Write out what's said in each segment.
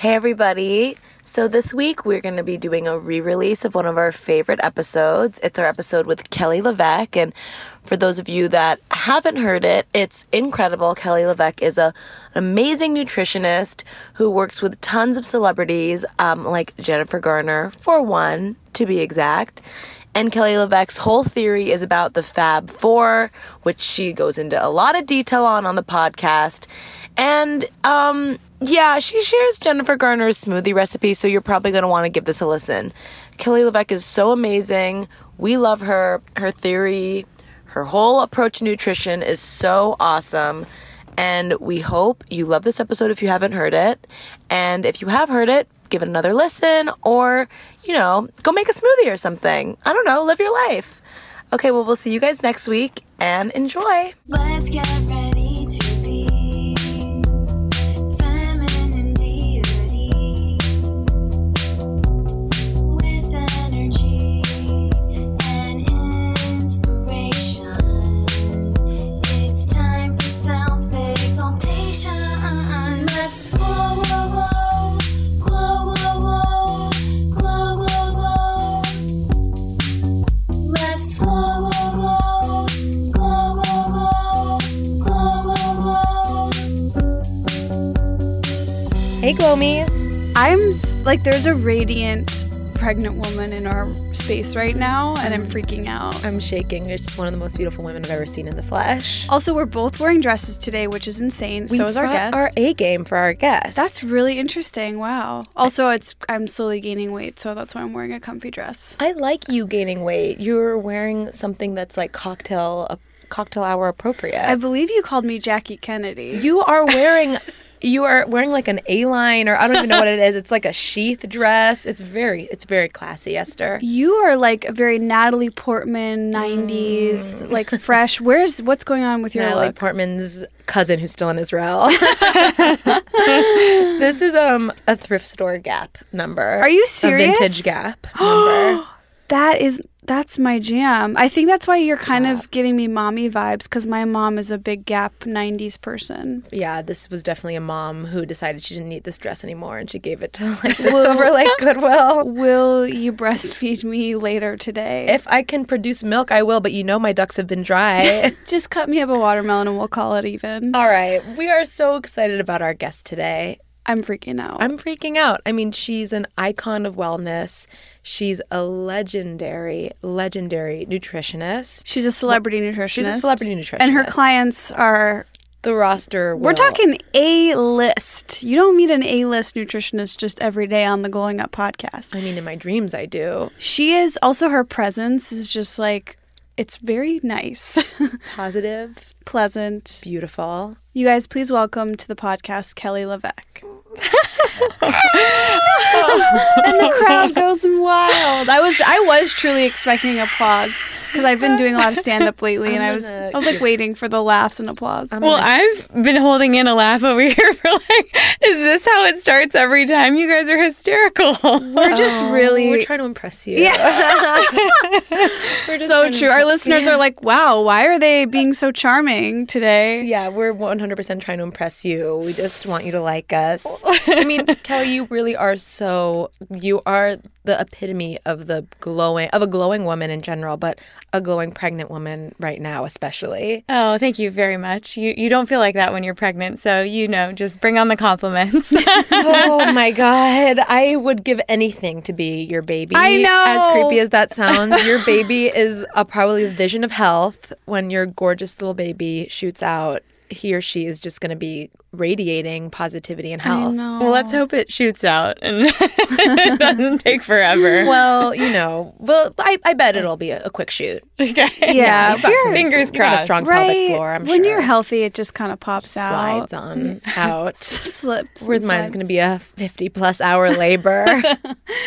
Hey, everybody. So, this week we're going to be doing a re release of one of our favorite episodes. It's our episode with Kelly LeVeque. And for those of you that haven't heard it, it's incredible. Kelly LeVeque is a, an amazing nutritionist who works with tons of celebrities, um, like Jennifer Garner, for one, to be exact. And Kelly LeVeque's whole theory is about the Fab Four, which she goes into a lot of detail on on the podcast. And um, yeah, she shares Jennifer Garner's smoothie recipe, so you're probably going to want to give this a listen. Kelly LeVeque is so amazing. We love her. Her theory, her whole approach to nutrition is so awesome. And we hope you love this episode if you haven't heard it. And if you have heard it, give it another listen or, you know, go make a smoothie or something. I don't know, live your life. Okay, well, we'll see you guys next week and enjoy. Let's get ready to Hey, Glomies. I'm like, there's a radiant pregnant woman in our space right now, and I'm freaking out. I'm shaking. It's just one of the most beautiful women I've ever seen in the flesh. Also, we're both wearing dresses today, which is insane. so is our guest. Our A game for our guest. that's really interesting. Wow. Also, it's I'm slowly gaining weight, so that's why I'm wearing a comfy dress. I like you gaining weight. You're wearing something that's like cocktail, cocktail hour appropriate. I believe you called me Jackie Kennedy. you are wearing. You are wearing like an A line, or I don't even know what it is. It's like a sheath dress. It's very, it's very classy, Esther. You are like a very Natalie Portman '90s, like fresh. Where's what's going on with your Natalie look? Portman's cousin, who's still in Israel. this is um a thrift store Gap number. Are you serious? A vintage Gap number. That is that's my jam. I think that's why you're kind of giving me mommy vibes because my mom is a big Gap '90s person. yeah, this was definitely a mom who decided she didn't need this dress anymore, and she gave it to like the Silver Lake Goodwill. Will you breastfeed me later today? If I can produce milk, I will. But you know, my ducks have been dry. just cut me up a watermelon and we'll call it even. All right, we are so excited about our guest today. I'm freaking out. I'm freaking out. I mean, she's an icon of wellness. She's a legendary, legendary nutritionist. She's a celebrity nutritionist. She's a celebrity nutritionist. And her clients are. the roster. We're talking A list. You don't meet an A list nutritionist just every day on the Glowing Up podcast. I mean, in my dreams, I do. She is also her presence is just like it's very nice, Positive, pleasant. beautiful. You guys, please welcome to the podcast Kelly LeVeque. and the crowd goes wild. I was I was truly expecting applause because I've been doing a lot of stand up lately, and I was gonna I was like waiting for the laughs and applause. Well, I've been holding in a laugh over here for like, is this how it starts every time? You guys are hysterical. We're just oh, really We're trying to impress you. Yeah, so true. Our listeners are like, "Wow, why are they being so charming today?" Yeah, we're 100% trying to impress you. We just want you to like us. I mean, Kelly, you really are so you are the epitome of the glowing of a glowing woman in general, but a glowing pregnant woman right now especially. Oh, thank you very much. You you don't feel like that when you're pregnant, so you know, just bring on the compliments. oh my god, I would give anything to be your baby. I know. As creepy as that sounds, your baby is a probably the vision of health when your gorgeous little baby shoots out. He or she is just going to be radiating positivity and health. well, let's hope it shoots out and it doesn't take forever. Well, you know, well, I, I bet it'll be a, a quick shoot. Okay. Yeah, You've got some- fingers you've got a crossed. strong pelvic right. floor. I'm when sure. you're healthy, it just kind of pops slides out. Slides on out. Slips. Whereas and mine's going to be a 50 plus hour labor. We're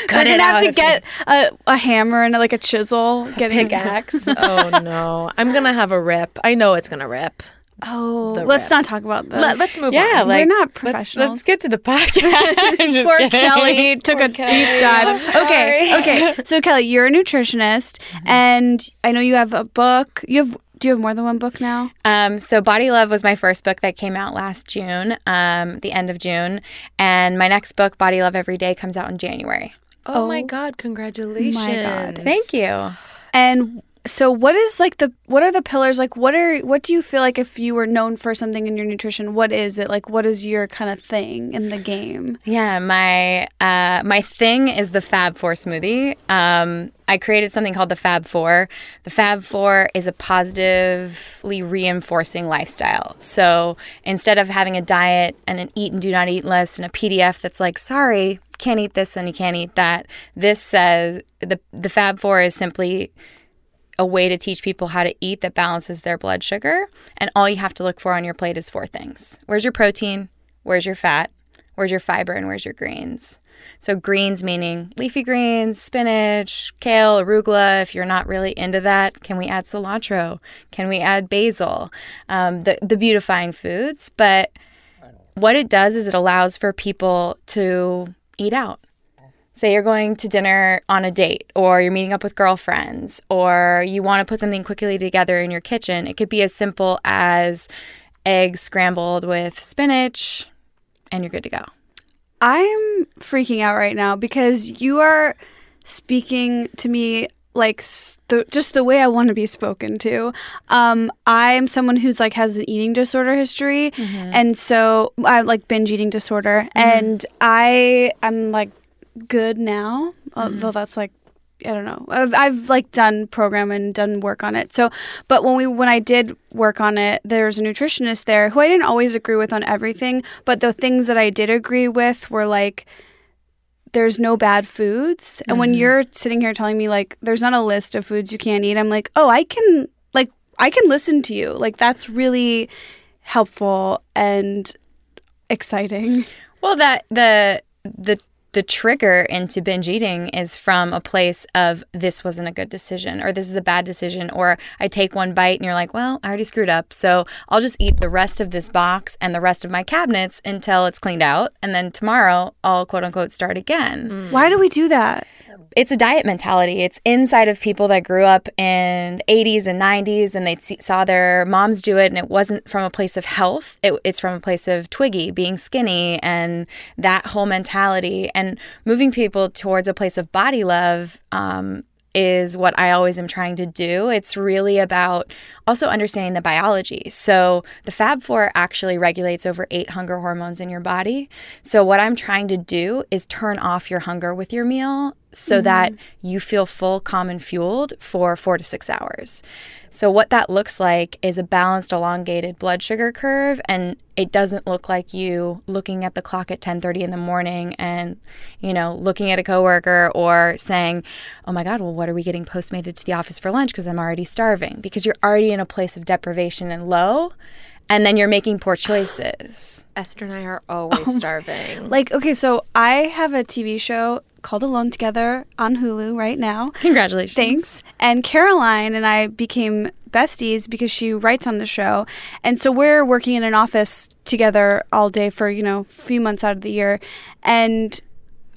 Cut it gonna have to get a, a hammer and like a chisel. Getting pickaxe. oh no, I'm gonna have a rip. I know it's gonna rip. Oh, The let's rip. not talk about this. Let, us move Yeah, on. like We're not let's- Let's, get to the podcast. I'm Poor kidding. Kelly took a deep dive. Okay, okay. So Kelly, you're a nutritionist, Mm-hmm. and I know you have a book. You have do you have more than one book now? Um, so Body Love was my first book that came out last June, um, the end of June, and my next book, Body Love Every Day, comes out in January. Oh, my God! Congratulations! God. Thank you. And so what is like the what are the pillars like what are what do you feel like if you were known for something in your nutrition what is it like what is your kind of thing in the game Yeah, my uh, my thing is the Fab Four smoothie. Um, I created something called the Fab Four. The Fab Four is a positively reinforcing lifestyle. So instead of having a diet and an eat and do not eat list and a PDF that's like, sorry, can't eat this and you can't eat that, this says the the Fab Four is simply a way to teach people how to eat that balances their blood sugar. And all you have to look for on your plate is four things where's your protein? Where's your fat? Where's your fiber? And where's your greens? So, greens meaning leafy greens, spinach, kale, arugula. If you're not really into that, can we add cilantro? Can we add basil? Um, the, the beautifying foods. But what it does is it allows for people to eat out say you're going to dinner on a date or you're meeting up with girlfriends or you want to put something quickly together in your kitchen it could be as simple as eggs scrambled with spinach and you're good to go. I'm freaking out right now because you are speaking to me like just the way I want to be spoken to. Um, I'm someone who's like has an eating disorder history, and so I like binge eating disorder, and I I'm like good now, uh, mm-hmm. although that's like I don't know. I've, I've like done program and done work on it. So, but when we when I did work on it, there's a nutritionist there who I didn't always agree with on everything, but the things that I did agree with were like there's no bad foods. And when mm-hmm. you're sitting here telling me like there's not a list of foods you can't eat, I'm like, "Oh, I can like I can listen to you." Like that's really helpful and exciting. well that the the the trigger into binge eating is from a place of this wasn't a good decision or this is a bad decision or I take one bite and you're like, well, I already screwed up. So I'll just eat the rest of this box and the rest of my cabinets until it's cleaned out. And then tomorrow I'll quote unquote start again. Mm. Why do we do that? It's a diet mentality. It's inside of people that grew up in the 80s and 90s and they saw their moms do it and it wasn't from a place of health. It, it's from a place of twiggy, being skinny and that whole mentality. And moving people towards a place of body love um, is what I always am trying to do. It's really about also understanding the biology. So, the Fab4 actually regulates over eight hunger hormones in your body. So, what I'm trying to do is turn off your hunger with your meal so that mm-hmm. you feel full, calm, and fueled for four to six hours. So, what that looks like is a balanced, elongated blood sugar curve, and it doesn't look like you looking at the clock at 10:30 in the morning and, you know, looking at a coworker or saying, "Oh my God, well, what are we getting postmated to the office for lunch? Because I'm already starving." Because you're already in a place of deprivation and low, and then you're making poor choices. Esther and I are oh always starving. Like, okay, so I have a TV show called Alone Together on Hulu right now. Congratulations. Thanks. And Caroline and I became besties because she writes on the show. And so we're working in an office together all day for, you know, a few months out of the year. And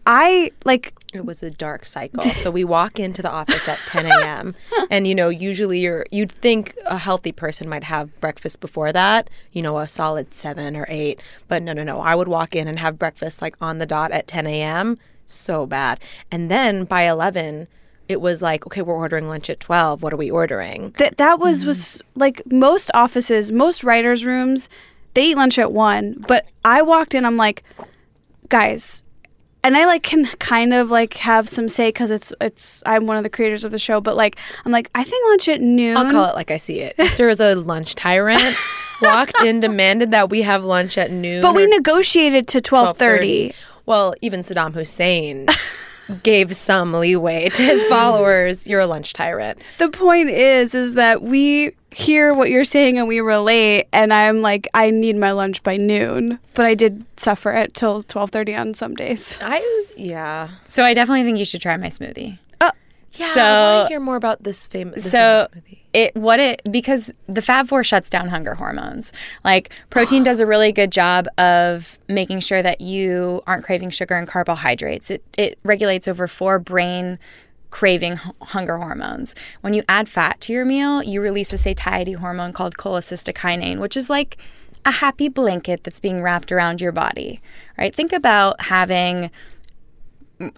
I like It was a dark cycle. So we walk into the office at 10 a.m. and you know, usually you're you'd think a healthy person might have breakfast before that, you know, a solid seven or eight. But no, no, no. I would walk in and have breakfast like on the dot at 10 a.m. So bad. And then by 11, it was like, okay, we're ordering lunch at 12. What are we ordering? that that was mm-hmm. was like most offices, most writers' rooms, they eat lunch at one. But I walked in, I'm like, guys, and I like can kind of like have some say because it's it's I'm one of the creators of the show. But like I'm like I think lunch at noon. I'll call it like I see it. Esther is a lunch tyrant. Walked in, demanded that we have lunch at noon. but we negotiated to twelve 12:30. Thirty. Well, even Saddam Hussein gave some leeway to his followers. You're a lunch tyrant. The point is, is that we hear what you're saying and we relate. And I'm like, I need my lunch by noon, but I did suffer it till twelve thirty on some days. I yeah. So I definitely think you should try my smoothie. Oh, yeah, I So- want to hear more about this famous. so famous smoothie. It what it because the fab four shuts down hunger hormones like protein does a really good job of making sure that you aren't craving sugar and carbohydrates it, it regulates over four brain craving h- hunger hormones. When you add fat to your meal, you release a satiety hormone called cholecystokinin, which is like a happy blanket that's being wrapped around your body, right? Think about having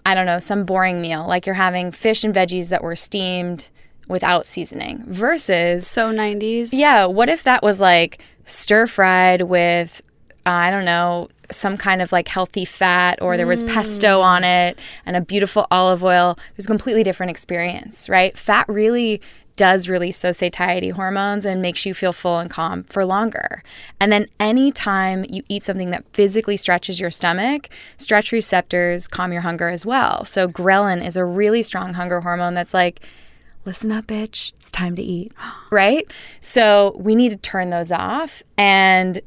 I don't know, some boring meal, like you're having fish and veggies that were steamed without seasoning versus So 90s. yeah, what if that was like stir fried with I don't know, some kind of like healthy fat or there was pesto mm. on it and a beautiful olive oil. There's a completely different experience, right? Fat really does release those satiety hormones and makes you feel full and calm for longer. And then anytime you eat something that physically stretches your stomach, stretch receptors calm your hunger as well. So ghrelin is a really strong hunger hormone that's like listen up, bitch, it's time to eat, right? So we need to turn those off. And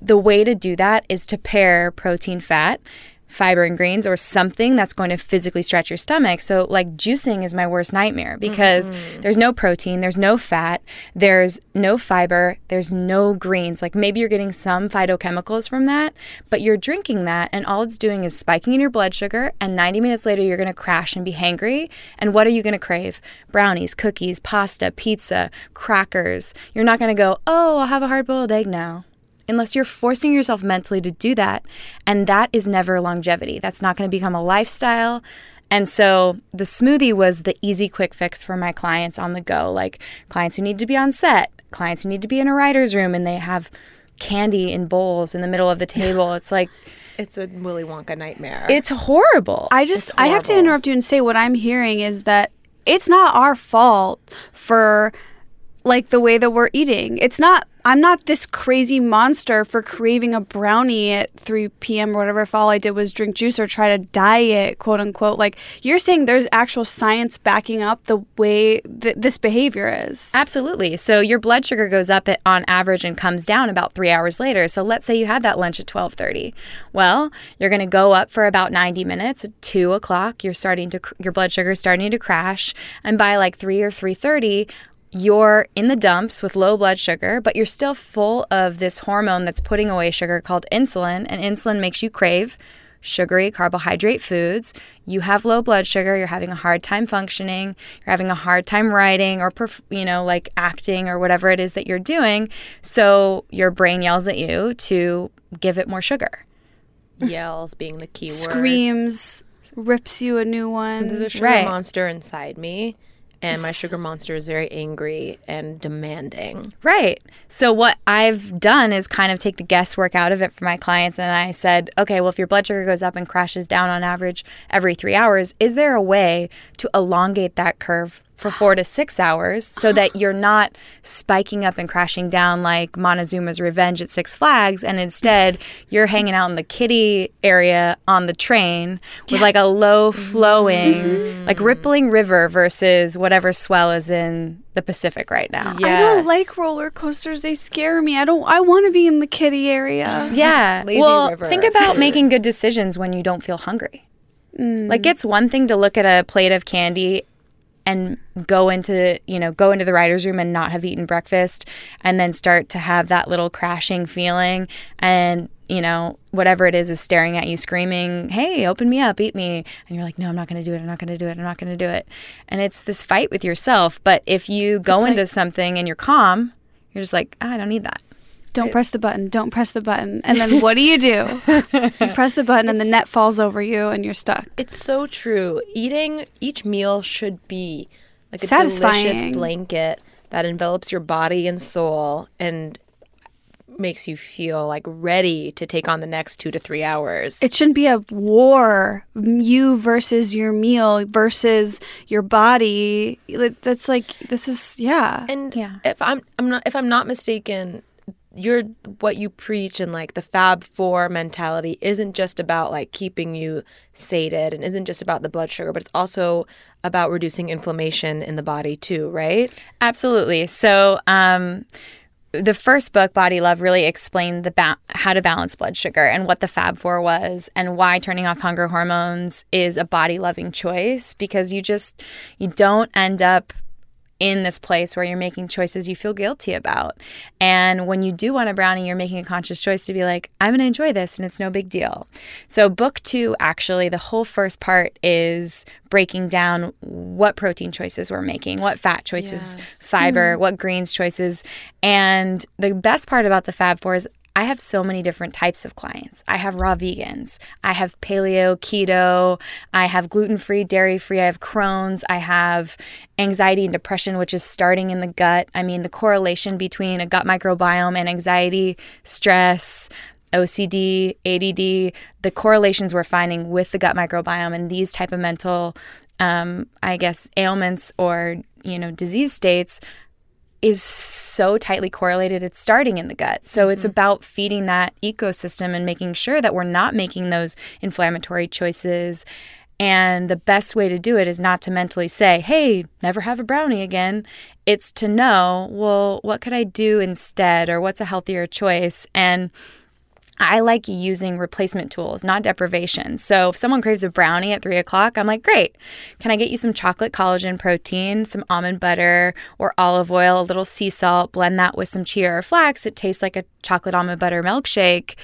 the way to do that is to pair protein, fat, fiber, and greens or something that's going to physically stretch your stomach. So, like, juicing is my worst nightmare because mm-hmm. there's no protein, there's no fat, there's no fiber, there's no greens. Like, maybe you're getting some phytochemicals from that, but you're drinking that, and all it's doing is spiking in your blood sugar. And 90 minutes later, you're going to crash and be hangry. And what are you going to crave? Brownies, cookies, pasta, pizza, crackers. You're not going to go, oh, I'll have a hard boiled egg now unless you're forcing yourself mentally to do that. And that is never longevity. That's not going to become a lifestyle. And so the smoothie was the easy quick fix for my clients on the go, like clients who need to be on set, clients who need to be in a writer's room and they have candy in bowls in the middle of the table. It's like, It's a Willy Wonka nightmare. it's horrible. I just I have to interrupt you and say what I'm hearing is that it's not our fault for like the way that we're eating. It's not I'm not this crazy monster for craving a brownie at 3 p.m. or whatever if all I did was drink juice or try to diet, quote unquote. Like you're saying there's actual science backing up the way that this behavior is. Absolutely. So your blood sugar goes up on average and comes down about three hours later. So let's say you had that lunch at twelve thirty. Well, you're going to go up for about ninety minutes. At two o'clock, you're starting to your blood sugar is starting to crash, and by like three or three thirty. You're in the dumps with low blood sugar, but you're still full of this hormone that's putting away sugar called insulin, and insulin makes you crave sugary carbohydrate foods, you have low blood sugar, you're having a hard time functioning, you're having a hard time writing or perf- you know like acting or whatever it is that you're doing, so your brain yells at you to give it more sugar. Yells being the key word. Screams, rips you a new one. There's one. a sugar Right. monster inside me, and my sugar monster is very angry and demanding. Right. So what I've done is kind of take the guesswork out of it for my clients and I said, okay, well if your blood sugar goes up and crashes down on average every 3 hours, is there a way to elongate that curve for 4 to 6 hours so that you're not spiking up and crashing down like Montezuma's Revenge at Six Flags and instead you're hanging out in the kiddie area on the train with like a low flowing like rippling river versus whatever swell is in the Pacific right now. I don't like roller coasters. They scare me. I don't I want to be in the kiddie area. Yeah. Lazy well, river. think about making good decisions when you don't feel hungry. Mm. Like it's one thing to look at a plate of candy and go into, you know, go into the writer's room and not have eaten breakfast and then start to have that little crashing feeling and, you know, whatever it is is staring at you screaming, "Hey, open me up, eat me." And you're like, "No, I'm not going to do it. I'm not going to do it. I'm not going to do it." And it's this fight with yourself, but if you go into something and you're calm, you're just like, "Ah, "I don't need that." Don't press the button. Don't press the button. And then what do you do? you press the button and the net falls over you and you're stuck. It's so true. Eating each meal should be like a Satisfying. delicious blanket that envelops your body and soul and makes you feel like ready to take on the next two to three hours. It shouldn't be a war, you versus your meal versus your body. That's like this is yeah. and Yeah. if I'm I'm not if I'm not mistaken, you're what you preach and like the Fab Four mentality isn't just about like keeping you sated and isn't just about the blood sugar, but it's also about reducing inflammation in the body too, right? Absolutely. So, um, the first book, Body Love, really explained the ba- how to balance blood sugar and what the Fab Four was, and why turning off hunger hormones is a body loving choice because you just you don't end up in this place where you're making choices you feel guilty about. And when you do want a brownie, you're making a conscious choice to be like, I'm going to enjoy this and it's no big deal. So, book two, actually, the whole first part is breaking down what protein choices we're making, what fat choices, fiber, what greens choices. And the best part about the Fab Four is I have so many different types of clients. I have raw vegans, I have paleo, keto, I have gluten free, dairy free, I have Crohn's, I have anxiety and depression, which is starting in the gut. I mean, the correlation between a gut microbiome and anxiety, stress, OCD, ADD, the correlations we're finding with the gut microbiome and these type of mental, um, I guess, ailments or you know disease states is so tightly correlated. It's starting in the gut. So it's mm-hmm. about feeding that ecosystem and making sure that we're not making those inflammatory choices. And the best way to do it is not to mentally say, hey, never have a brownie again. It's to know, well, what could I do instead? Or what's a healthier choice? And I like using replacement tools, not deprivation. So if someone craves a brownie at three o'clock, I'm like, great. Can I get you some chocolate collagen protein, some almond butter or olive oil, a little sea salt, blend that with some chia or flax? It tastes like a chocolate almond butter milkshake,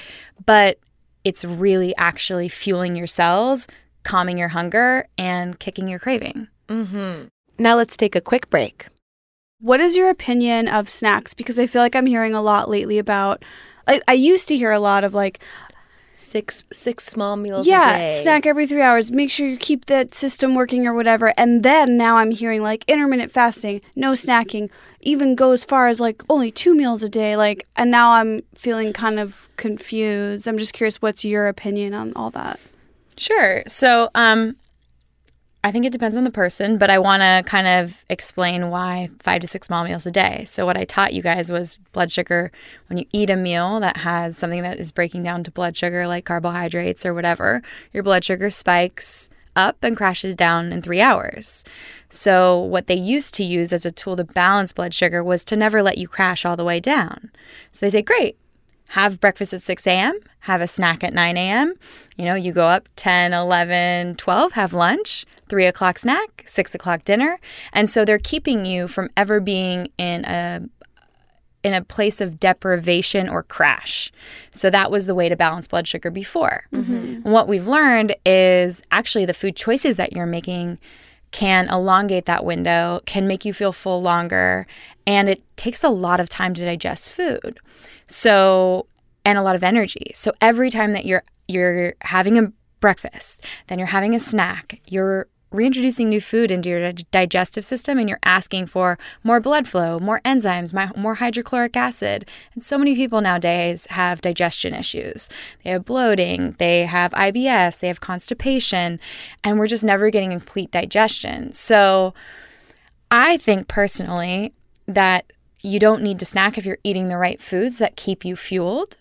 but it's really actually fueling your cells, calming your hunger, and kicking your craving. Mm-hmm. Now let's take a quick break. What is your opinion of snacks? Because I feel like I'm hearing a lot lately about. I, I used to hear a lot of like, Six six small meals a yeah, snack every three hours. Make sure you keep that system working or whatever. And then now I'm hearing like intermittent fasting, no snacking, even go as far as like only two meals a day. Like, and now I'm feeling kind of confused. I'm just curious, what's your opinion on all that? Sure. So, um, I think it depends on the person, but I want to kind of explain why five to six small meals a day. So, what I taught you guys was blood sugar. When you eat a meal that has something that is breaking down to blood sugar, like carbohydrates or whatever, your blood sugar spikes up and crashes down in three hours. So, what they used to use as a tool to balance blood sugar was to never let you crash all the way down. So, they say, great, have breakfast at 6 a.m., have a snack at 9 a.m. You know, you go up 10, 11, 12, have lunch, 3 o'clock snack, 6 o'clock dinner. And so they're keeping you from ever being in a in a place of deprivation or crash. So that was the way to balance blood sugar before. And what we've learned is actually the food choices that you're making can elongate that window, can make you feel full longer, and it takes a lot of time to digest food. So, and a lot of energy. So every time that you're you're having a breakfast, then you're having a snack, you're reintroducing new food into your digestive system and you're asking for more blood flow, more enzymes, more hydrochloric acid. And so many people nowadays have digestion issues. They have bloating, they have IBS, they have constipation, and we're just never getting complete digestion. So I think personally that you don't need to snack if you're eating the right foods that keep you fueled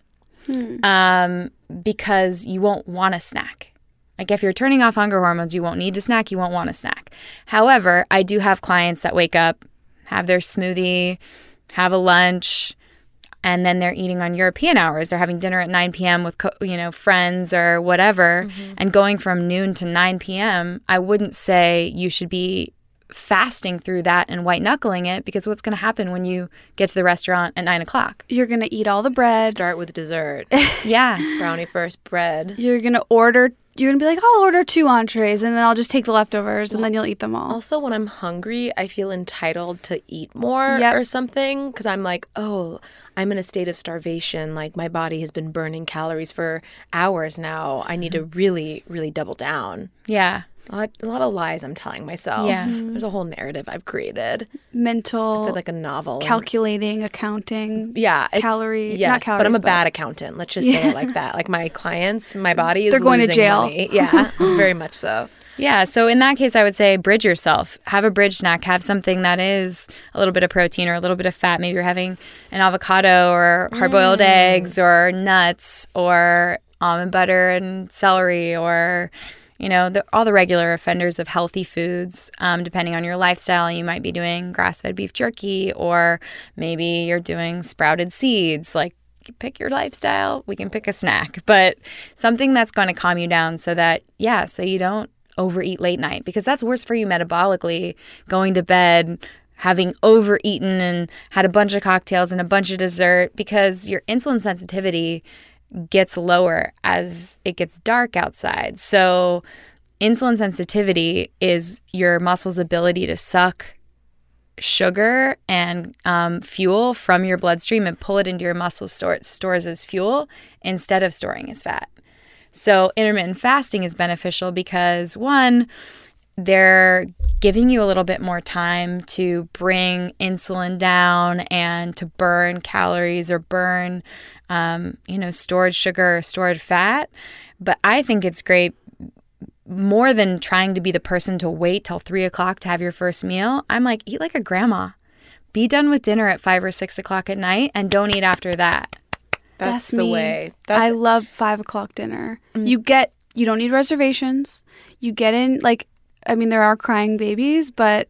um, because you won't want to snack. Like if you're turning off hunger hormones, you won't need to snack, you won't want to snack. However, I do have clients that wake up, have their smoothie, have a lunch, and then they're eating on European hours. They're having dinner at 9 p.m. with co- you know friends or whatever, mm-hmm. and going from noon to 9 p.m. I wouldn't say you should be fasting through that and white knuckling it because what's going to happen when you get to the restaurant at nine o'clock? You're gonna eat all the bread. Start with dessert. Yeah, Brownie first, bread. You're gonna order. You're gonna be like, I'll order two entrees, and then I'll just take the leftovers, and then you'll eat them all. Also, when I'm hungry, I feel entitled to eat more Yep. or something because I'm like, oh, I'm in a state of starvation. Like my body has been burning calories for hours now. I need to mm-hmm. really, really double down. yeah. A lot, a lot of lies I'm telling myself. Yeah. Mm-hmm. There's a whole narrative I've created. Mental, It's like a novel. calculating, accounting. yeah, it's, calorie- Yes, not but I'm a but- bad accountant. Let's just say it like that. Like my clients, my body is They're going to jail. money. Yeah, very much so. Yeah, so in that case, I would say bridge yourself. Have a bridge snack. Have something that is a little bit of protein or a little bit of fat. Maybe you're having an avocado or hard boiled mm. eggs or nuts or almond butter and celery or, you know, the, all the regular offenders of healthy foods. Um, depending on your lifestyle, you might be doing grass fed beef jerky or maybe you're doing sprouted seeds. Like, pick your lifestyle. We can pick a snack, but something that's going to calm you down so that, yeah, so you don't overeat late night because that's worse for you metabolically going to bed having overeaten and had a bunch of cocktails and a bunch of dessert because your insulin sensitivity gets lower as it gets dark outside. So, insulin sensitivity is your muscle's ability to suck sugar and um, fuel from your bloodstream and pull it into your muscle store it stores as fuel instead of storing as fat. So intermittent fasting is beneficial because one, they're giving you a little bit more time to bring insulin down and to burn calories or burn, um, you know, stored sugar or stored fat. But I think it's great more than trying to be the person to wait till three o'clock to have your first meal. I'm like, eat like a grandma. Be done with dinner at five or six o'clock at night and don't eat after that. That's, the me. way. That's I love five o'clock dinner. You get you don't need reservations. You get in like I mean there are crying babies, but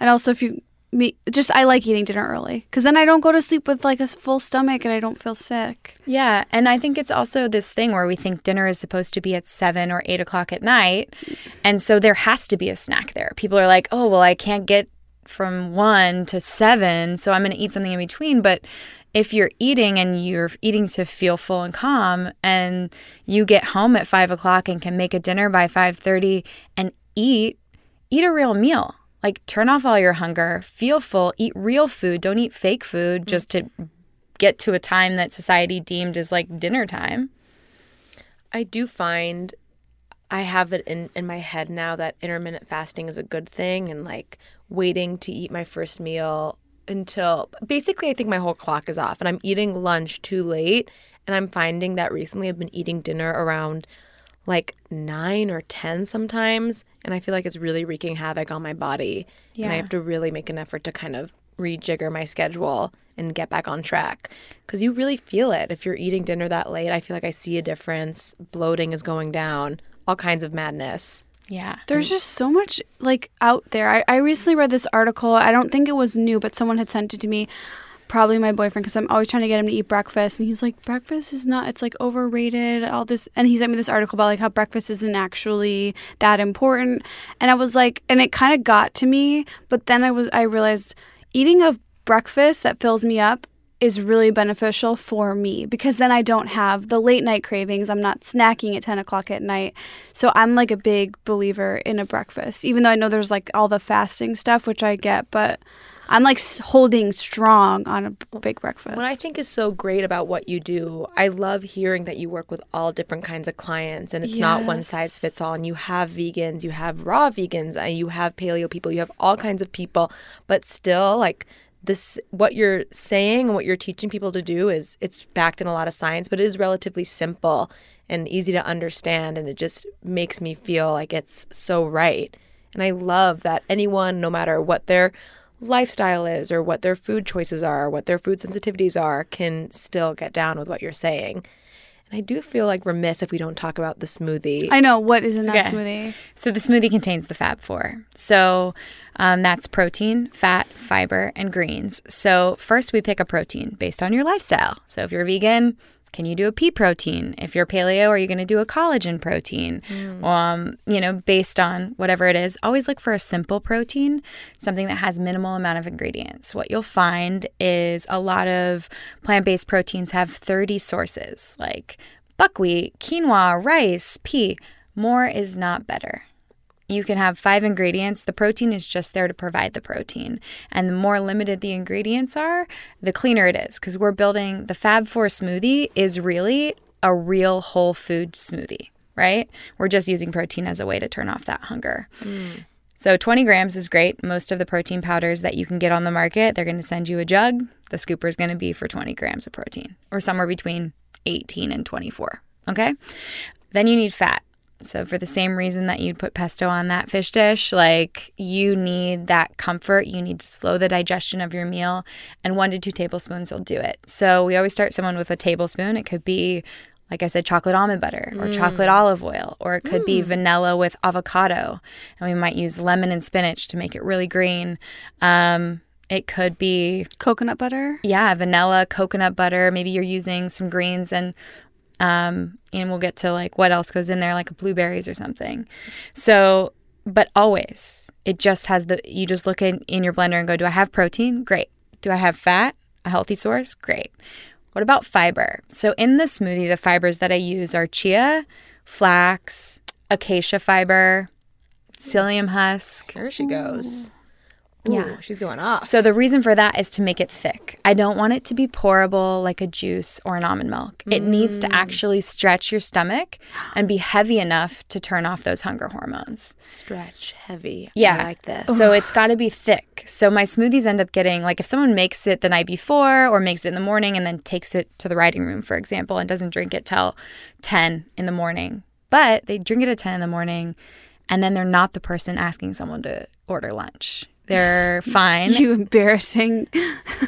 and also if you me just I like eating dinner early because then I don't go to sleep with like a full stomach and I don't feel sick. Yeah, and I think it's also this thing where we think dinner is supposed to be at seven or eight o'clock at night, and so there has to be a snack there. People are like, "Oh, well, I can't get from one to seven, so I'm going to eat something in between." But if you're eating and you're eating to feel full and calm, and you get home at five o'clock and can make a dinner by five thirty and eat, eat a real meal. Like turn off all your hunger, feel full, eat real food. Don't eat fake food mm. just to get to a time that society deemed as like dinner time. I do find I have it in, in my head now that intermittent fasting is a good thing and like waiting to eat my first meal until basically I think my whole clock is off and I'm eating lunch too late and I'm finding that recently I've been eating dinner around like 9 or 10 sometimes and I feel like it's really wreaking havoc on my body and I have to really make an effort to kind of rejigger my schedule and get back on track because you really feel it if you're eating dinner that late i feel like i see a difference bloating is going down all kinds of madness Yeah. There's just so much like out there. I, I recently read this article. I don't think it was new, but someone had sent it to me. Probably my boyfriend, because I'm always trying to get him to eat breakfast, and he's like, "Breakfast is not. It's like overrated. All this." And he sent me this article about like how breakfast isn't actually that important. And I was like, and it kind of got to me. But then I was, I realized eating a breakfast that fills me up is really beneficial for me because then I don't have the late night cravings. I'm not snacking at 10 o'clock at night. So I'm like a big believer in a breakfast, even though I know there's like all the fasting stuff, which I get, but I'm like holding strong on a big breakfast. what i think is so great about what you do i love hearing that you work with all different kinds of clients and it's not one size fits all and you have vegans you have raw vegans and you have paleo people you have all kinds of people but still like this what you're saying and what you're teaching people to do is it's backed in a lot of science but it is relatively simple and easy to understand and it just makes me feel like it's so right and i love that anyone no matter what their lifestyle is or what their food choices are or what their food sensitivities are can still get down with what you're saying and i do feel like remiss if we don't talk about the smoothie I know what is in that Okay. smoothie. So the smoothie contains the Fab Four. So um, that's protein, fat, fiber, and greens. So first we pick a protein based on your lifestyle. So if you're vegan, can you do a pea protein? If you're paleo, are you going to do a collagen protein? Um, you know, based on whatever it is. Always look for a simple protein, something that has minimal amount of ingredients. What you'll find is a lot of plant-based proteins have 30 sources, like buckwheat, quinoa, rice, pea. More is not better. You can have five ingredients. The protein is just there to provide the protein. And the more limited the ingredients are, the cleaner it is. Because we're building the Fab Four smoothie is really a real whole food smoothie, right? We're just using protein as a way to turn off that hunger. Mm. So 20 grams is great. Most of the protein powders that you can get on the market, they're going to send you a jug. The scooper is going to be for 20 grams of protein, or somewhere between 18 and 24. Okay. Then you need fat. So for the same reason that you'd put pesto on that fish dish, like you need that comfort, you need to slow the digestion of your meal, and one to two tablespoons will do it. So we always start someone with a tablespoon. It could be like I said, chocolate almond butter or chocolate olive oil, or it could be vanilla with avocado. And we might use lemon and spinach to make it really green. Um, it could be Coconut butter. yeah, vanilla, coconut butter. Maybe you're using some greens and um and we'll get to like what else goes in there like blueberries or something. So but always it just has the you just look in, in your blender and go do i have protein? Great. Do i have fat? A healthy source? Great. What about fiber? So in the smoothie the fibers that i use are chia flax acacia fiber psyllium husk. There she goes. Yeah. Ooh, she's going off. so the reason for that is to make it thick. I don't want it to be pourable like a juice or an almond milk. It needs to mm. actually stretch your stomach and be heavy enough to turn off those hunger hormones. Stretch heavy. Yeah. I like this. So it's got to be thick. So my smoothies end up getting like if someone makes it the night before or makes it in the morning and then takes it to the writing room, for example, and doesn't drink it till 10 in the morning. But they drink it at 10 in the morning and then they're not the person asking someone to order lunch. They're fine. You embarrassing.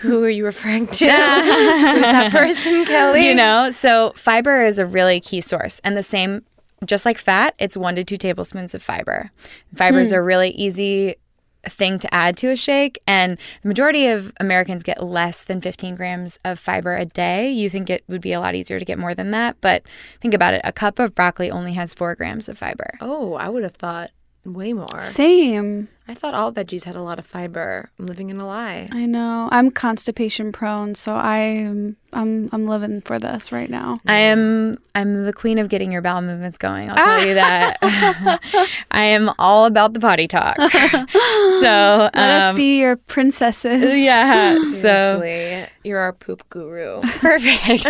Who are you referring to? Who's that person, Kelly? you know so fiber is a really key source and the same just like fat it's one to two tablespoons of fiber fiber is hmm. a really easy thing to add to a shake and the majority of americans get less than 15 grams of fiber a day you think it would be a lot easier to get more than that but think about it a cup of broccoli only has four grams of fiber Oh, I would have thought way more. Same. I thought all veggies had a lot of fiber. I'm living in a lie. I know. I'm constipation prone, so I'm I'm I'm living for this right now. I am I'm the queen of getting your bowel movements going. I'll tell you that. I am all about the potty talk. so Let us um, be your princesses. yeah. So you're our poop guru. perfect.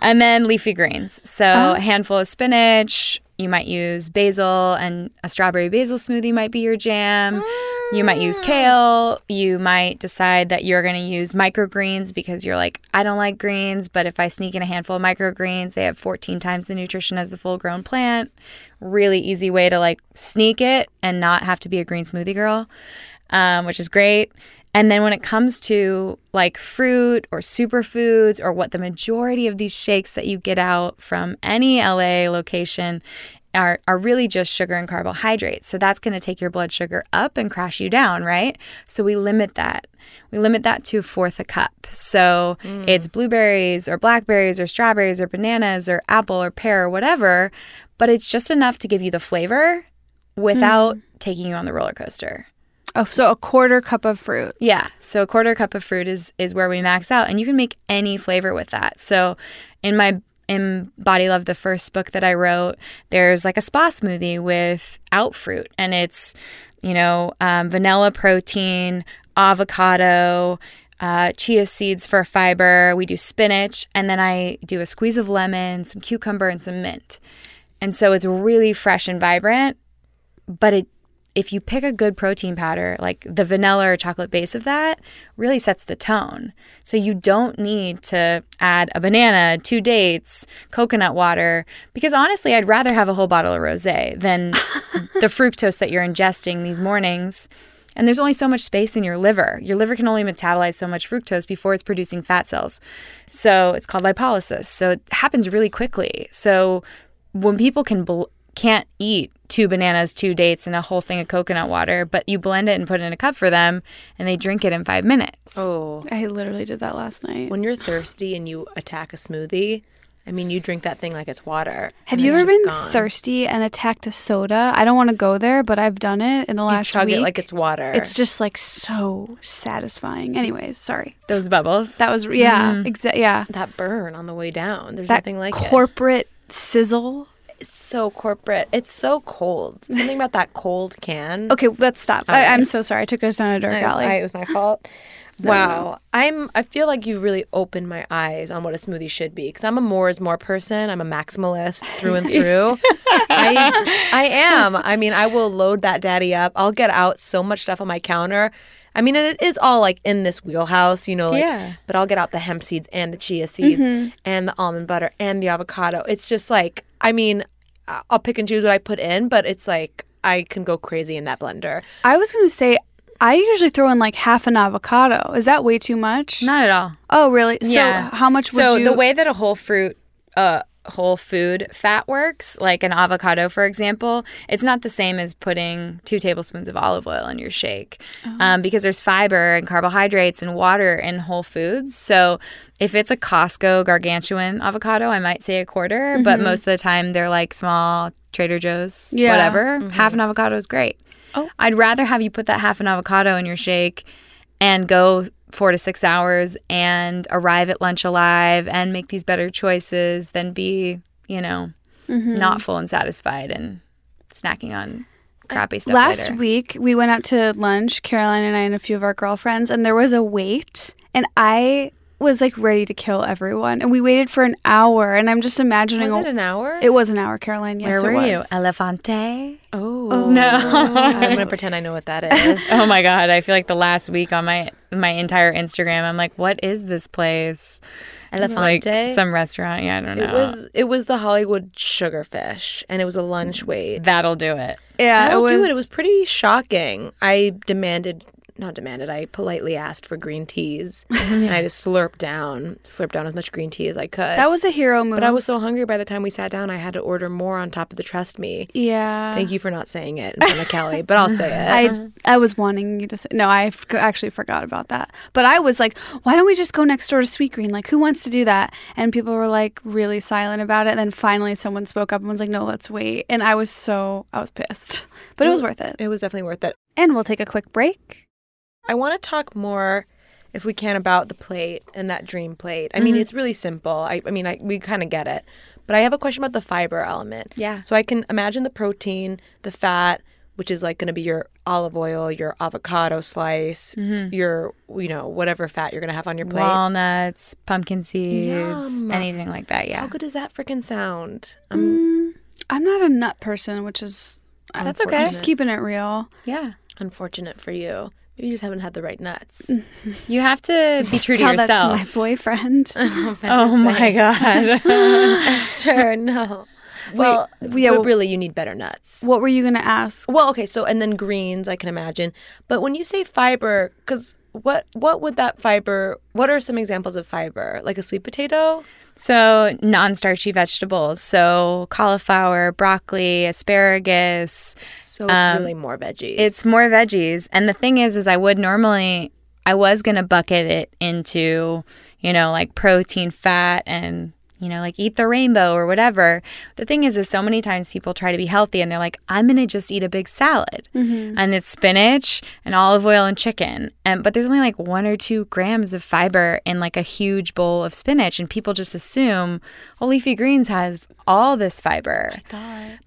and then leafy greens. So a handful of spinach. You might use basil, and a strawberry basil smoothie might be your jam. You might use kale. You might decide that you're going to use microgreens because you're like, I don't like greens, but if I sneak in a handful of microgreens, they have 14 times the nutrition as the full grown plant. Really easy way to like sneak it and not have to be a green smoothie girl, um, which is great. And then when it comes to like fruit or superfoods or what the majority of these shakes that you get out from any LA location are, are really just sugar and carbohydrates. So that's going to take your blood sugar up and crash you down, right? So we limit that. We limit that to a fourth a cup. So mm. it's blueberries or blackberries or strawberries or bananas or apple or pear or whatever, but it's just enough to give you the flavor without mm. taking you on the roller coaster. Oh, so a quarter cup of fruit. Yeah. So a quarter cup of fruit is is where we max out and you can make any flavor with that. So in my in Body Love, the first book that I wrote, there's like a spa smoothie without fruit and it's, you know, um, vanilla protein, avocado, uh, chia seeds for fiber. We do spinach and then I do a squeeze of lemon, some cucumber, and some mint. And so it's really fresh and vibrant, but it if you pick a good protein powder, like the vanilla or chocolate base of that, really sets the tone. So you don't need to add a banana, two dates, coconut water, because honestly, I'd rather have a whole bottle of rosé than the fructose that you're ingesting these mornings. And there's only so much space in your liver. Your liver can only metabolize so much fructose before it's producing fat cells. So it's called lipolysis. So it happens really quickly. So when people can bl- can't eat two bananas, two dates, and a whole thing of coconut water, but you blend it and put it in a cup for them, and they drink it in five minutes. Oh, I literally did that last night. when you're thirsty and you attack a smoothie, I mean, you drink that thing like it's water. Have you ever been gone. thirsty and attacked a soda? I don't want to go there, but I've done it in the last You last chug week. it like it's water. It's just like so satisfying. Anyways, sorry. Those bubbles. That was yeah, mm-hmm. exa- yeah. that burn on the way down. There's That nothing like it. corporate sizzle. It's so corporate. It's so cold. Something about that cold can. Okay, let's stop. I, I'm so sorry. I took us down a dark alley. It was my fault. Wow, I'm. I feel like you really opened my eyes on what a smoothie should be. Because I'm a more is more person. I'm a maximalist through and through. I, I am. I mean, I will load that daddy up. I'll get out so much stuff on my counter. I mean, and it is all like in this wheelhouse, you know. Like, Yeah. But I'll get out the hemp seeds and the chia seeds mm-hmm. and the almond butter and the avocado. It's just like, I mean, I'll pick and choose what I put in, but it's like I can go crazy in that blender. I was gonna say I usually throw in like half an avocado. Is that way too much? Not at all. Oh, really? Yeah. So how much would so you? the way that a whole fruit uh whole food fat works like an avocado for example it's not the same as putting two tablespoons of olive oil in your shake um, because there's fiber and carbohydrates and water in whole foods so if it's a costco gargantuan avocado i might say a quarter but most of the time they're like small Trader Joe's, Yeah. whatever, half an avocado is great. Oh. I'd rather have you put that half an avocado in your shake and go four to six hours and arrive at lunch alive and make these better choices than be, you know, mm-hmm. not full and satisfied and snacking on crappy stuff Last later. week, we went out to lunch, Caroline and I and a few of our girlfriends, and there was a wait, and I was like ready to kill everyone. And we waited for an hour, and I'm just imagining. Was it an hour? It was an hour, Caroline. Yes, Where it were you? Elephante? oh. oh no. I'm gonna pretend I know what that is. oh my god, I feel like the last week on my my entire Instagram, I'm like, what is this place? It's like Elephante? some restaurant. Yeah, I don't know. It was it was the Hollywood Sugarfish, and it was a lunch wait. That'll do it. Yeah, That'll it was. do it. It was pretty shocking. I demanded, not demanded. I politely asked for green teas, oh, and I just slurped down, slurped down as much green tea as I could. That was a hero move. but I was so hungry by the time we sat down. I had to order more on top of the trust me. Yeah. Thank you for not saying it in front of Kelly, but I'll say it. I I was wanting you to say no. I actually forgot about that. But I was like, why don't we just go next door to Sweetgreen? Like, who wants to do that? And people were like really silent about it. And then finally, someone spoke up and was like, no, let's wait. And I was so I was pissed, but it was worth it. it was definitely worth it. And we'll take a quick break. I want to talk more, if we can, about the plate and that dream plate. I mean, it's really simple. I, I mean, I, we kind of get it. But I have a question about the fiber element. Yeah. So I can imagine the protein, the fat, which is like going to be your olive oil, your avocado slice, your, you know, whatever fat you're going to have on your plate. Walnuts, pumpkin seeds, Yum. anything like that. Yeah. How good does that freaking sound? Um, I'm not a nut person, which is That's okay. Just keeping it real. Yeah. unfortunate for you. Maybe you just haven't had the right nuts. You have to be true to Tell that to my boyfriend. oh, oh my god. Esther, no. Well, yeah, but well- really, you need better nuts. what were you gonna ask? Well, okay, so and then greens, I can imagine. But when you say fiber, because what what would that fiber? What are some examples of fiber? Like a sweet potato? So, non starchy vegetables. So, cauliflower, broccoli, asparagus. So it's um, really more veggies. It's more veggies. And the thing is, is I would normally, I was going to bucket it into, you know, like protein, fat, and, you know, like eat the rainbow or whatever. The thing is, is so many times people try to be healthy and they're like, I'm going to just eat a big salad. Mm-hmm. And it's spinach and olive oil and chicken. And, but there's only like one or two grams of fiber in like a huge bowl of spinach. And people just assume, oh, leafy greens has all this fiber.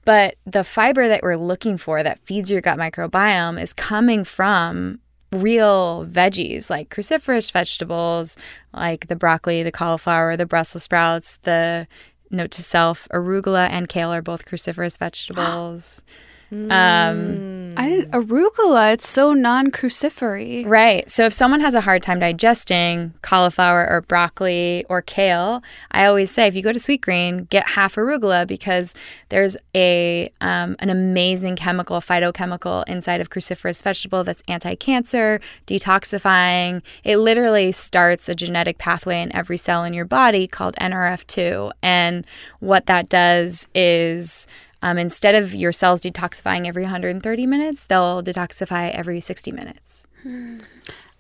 But the fiber that we're looking for that feeds your gut microbiome is coming from real veggies like cruciferous vegetables like the broccoli, the cauliflower, the Brussels sprouts, the note to self, arugula and kale are both cruciferous ah. vegetables. Um, I arugula. It's so non-crucifery. Right. So if someone has a hard time digesting cauliflower or broccoli or kale, I always say if you go to Sweetgreen, get half arugula because there's a um, an amazing chemical, phytochemical inside of cruciferous vegetable that's anti-cancer, detoxifying. It literally starts a genetic pathway in every cell in your body called NRF2, and what that does is um, instead of your cells detoxifying every 130 minutes, they'll detoxify every 60 minutes.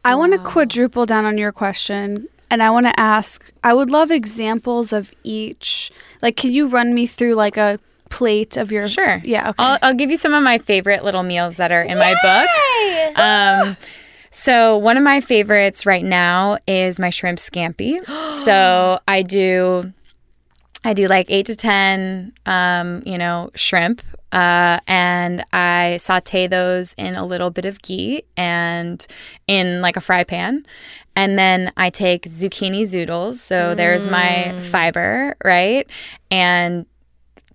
I want to quadruple down on your question. And I want to ask, I would love examples of each. Like, can you run me through like a plate of your. Sure. Yeah, okay. I'll, I'll give you some of my favorite little meals that are in my book. Um, so one of my favorites right now is my shrimp scampi. so I do, I do like eight to ten, um, you know, shrimp, uh, and I saute those in a little bit of ghee and in like a fry pan. And then I take zucchini zoodles. So there's my fiber, right? And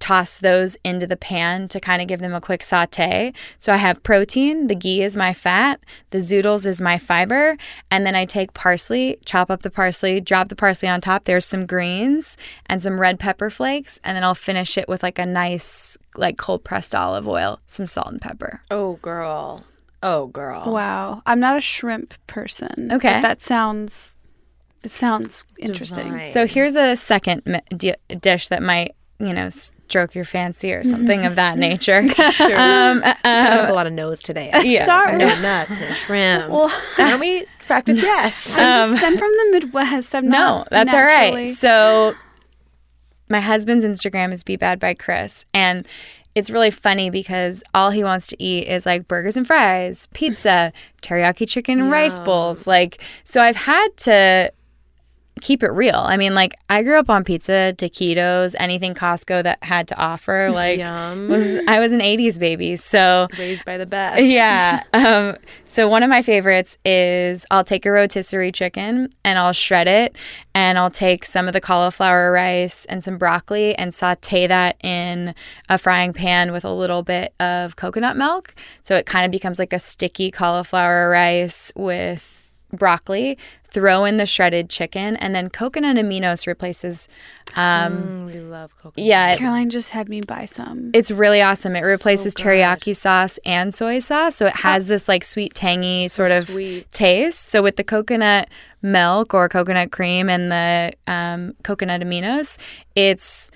toss those into the pan to kind of give them a quick saute. So I have protein, the ghee is my fat, the zoodles is my fiber, and then I take parsley, chop up the parsley, drop the parsley on top. There's some greens and some red pepper flakes, and then I'll finish it with like a nice like cold pressed olive oil, some salt and pepper. Oh, girl. Oh, girl. wow. I'm not a shrimp person. Okay. but that sounds. It sounds interesting. Divine. So here's a second mi- di- dish that might, you know, stroke your fancy or something of that nature. Um, uh, I have a lot of no's today. Yeah. Sorry. No nuts, no shrimp. Well, don't we practice yes? I'm, just, I'm from the Midwest. I'm Um, No, that's all right. So my husband's Instagram is Be Bad by Chris, and it's really funny because all he wants to eat is like burgers and fries, pizza, teriyaki chicken and rice bowls. Like, so I've had to keep it real. I mean, like I grew up on pizza, taquitos, anything Costco that had to offer. Like, Yum. was I was an '80s baby, so Raised by the best. yeah. Um, so one of my favorites is I'll take a rotisserie chicken and I'll shred it, and I'll take some of the cauliflower rice and some broccoli and saute that in a frying pan with a little bit of coconut milk, so it kind of becomes like a sticky cauliflower rice with broccoli. Throw in the shredded chicken, and then coconut aminos replaces. Um, Mm, we love coconut. yeah, it- Caroline just had me buy some. it's really awesome. It replaces good. teriyaki sauce and soy sauce, so it has this like sweet, tangy sort of sweet. taste. So with the coconut milk or coconut cream and the um, coconut aminos, it's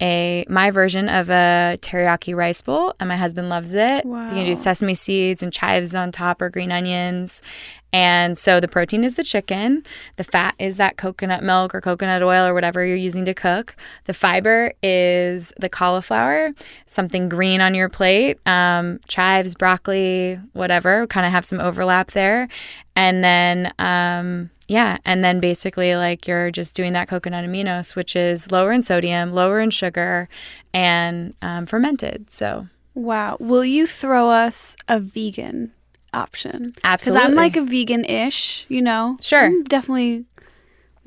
a my version of a teriyaki rice bowl, and my husband loves it. You can do sesame seeds and chives on top or green onions. And so the protein is the chicken, the fat is that coconut milk or coconut oil or whatever you're using to cook. The fiber is the cauliflower, something green on your plate, um, chives, broccoli, whatever, kind of have some overlap there. And then, um, yeah, and then basically like you're just doing that coconut aminos, which is lower in sodium, lower in sugar, and um, fermented. So wow. Will you throw us a vegan option? Absolutely. Because I'm like a vegan-ish. You know. Sure. I'm definitely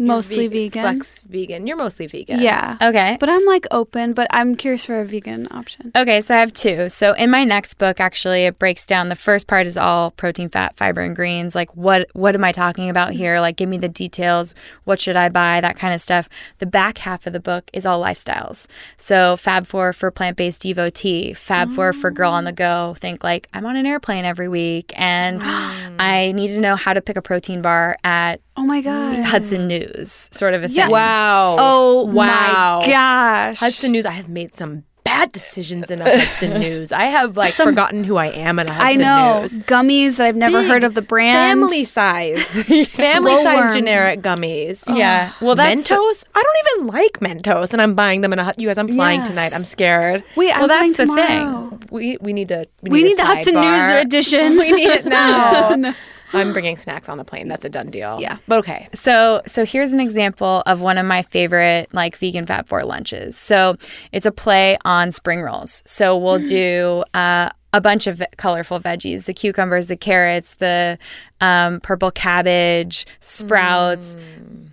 mostly Ve- vegan. Flex vegan. You're mostly vegan. Yeah. okay, But I'm like open, but I'm curious for a vegan option. Okay, so I have two. So in my next book, actually, it breaks down. The first part is all protein, fat, fiber, and greens. Like what what am I talking about here? Like give me the details. What should I buy? That kind of stuff. The back half of the book is all lifestyles. So Fab Four for plant based devotee, Fab Four for girl on the go. Think like I'm on an airplane every week, and I need to know how to pick a protein bar at Oh my god. Hudson News, sort of a Yeah. thing. Wow. Oh wow. my gosh. Hudson News. I have made some bad decisions in a Hudson News. I have like forgotten who I am in a I Hudson I know News. gummies that I've never Big heard of the brand. Family size, family size Glowworms. generic gummies. Oh. Yeah. Well, that's the- Mentos. I don't even like Mentos, and I'm buying them in a. Hut- You guys, I'm flying Yes. tonight. I'm scared. Wait, I'm Well, that's flying the thing. tomorrow. We we need to. We need, We a need the Hudson sidebar. News edition. We need it now. I'm bringing snacks on the plane. That's a done deal. Yeah. But okay. So, so here's an example of one of my favorite like vegan Fab Four lunches. So, it's a play on spring rolls. So, we'll do uh, a bunch of colorful veggies: the cucumbers, the carrots, the um, purple cabbage, sprouts,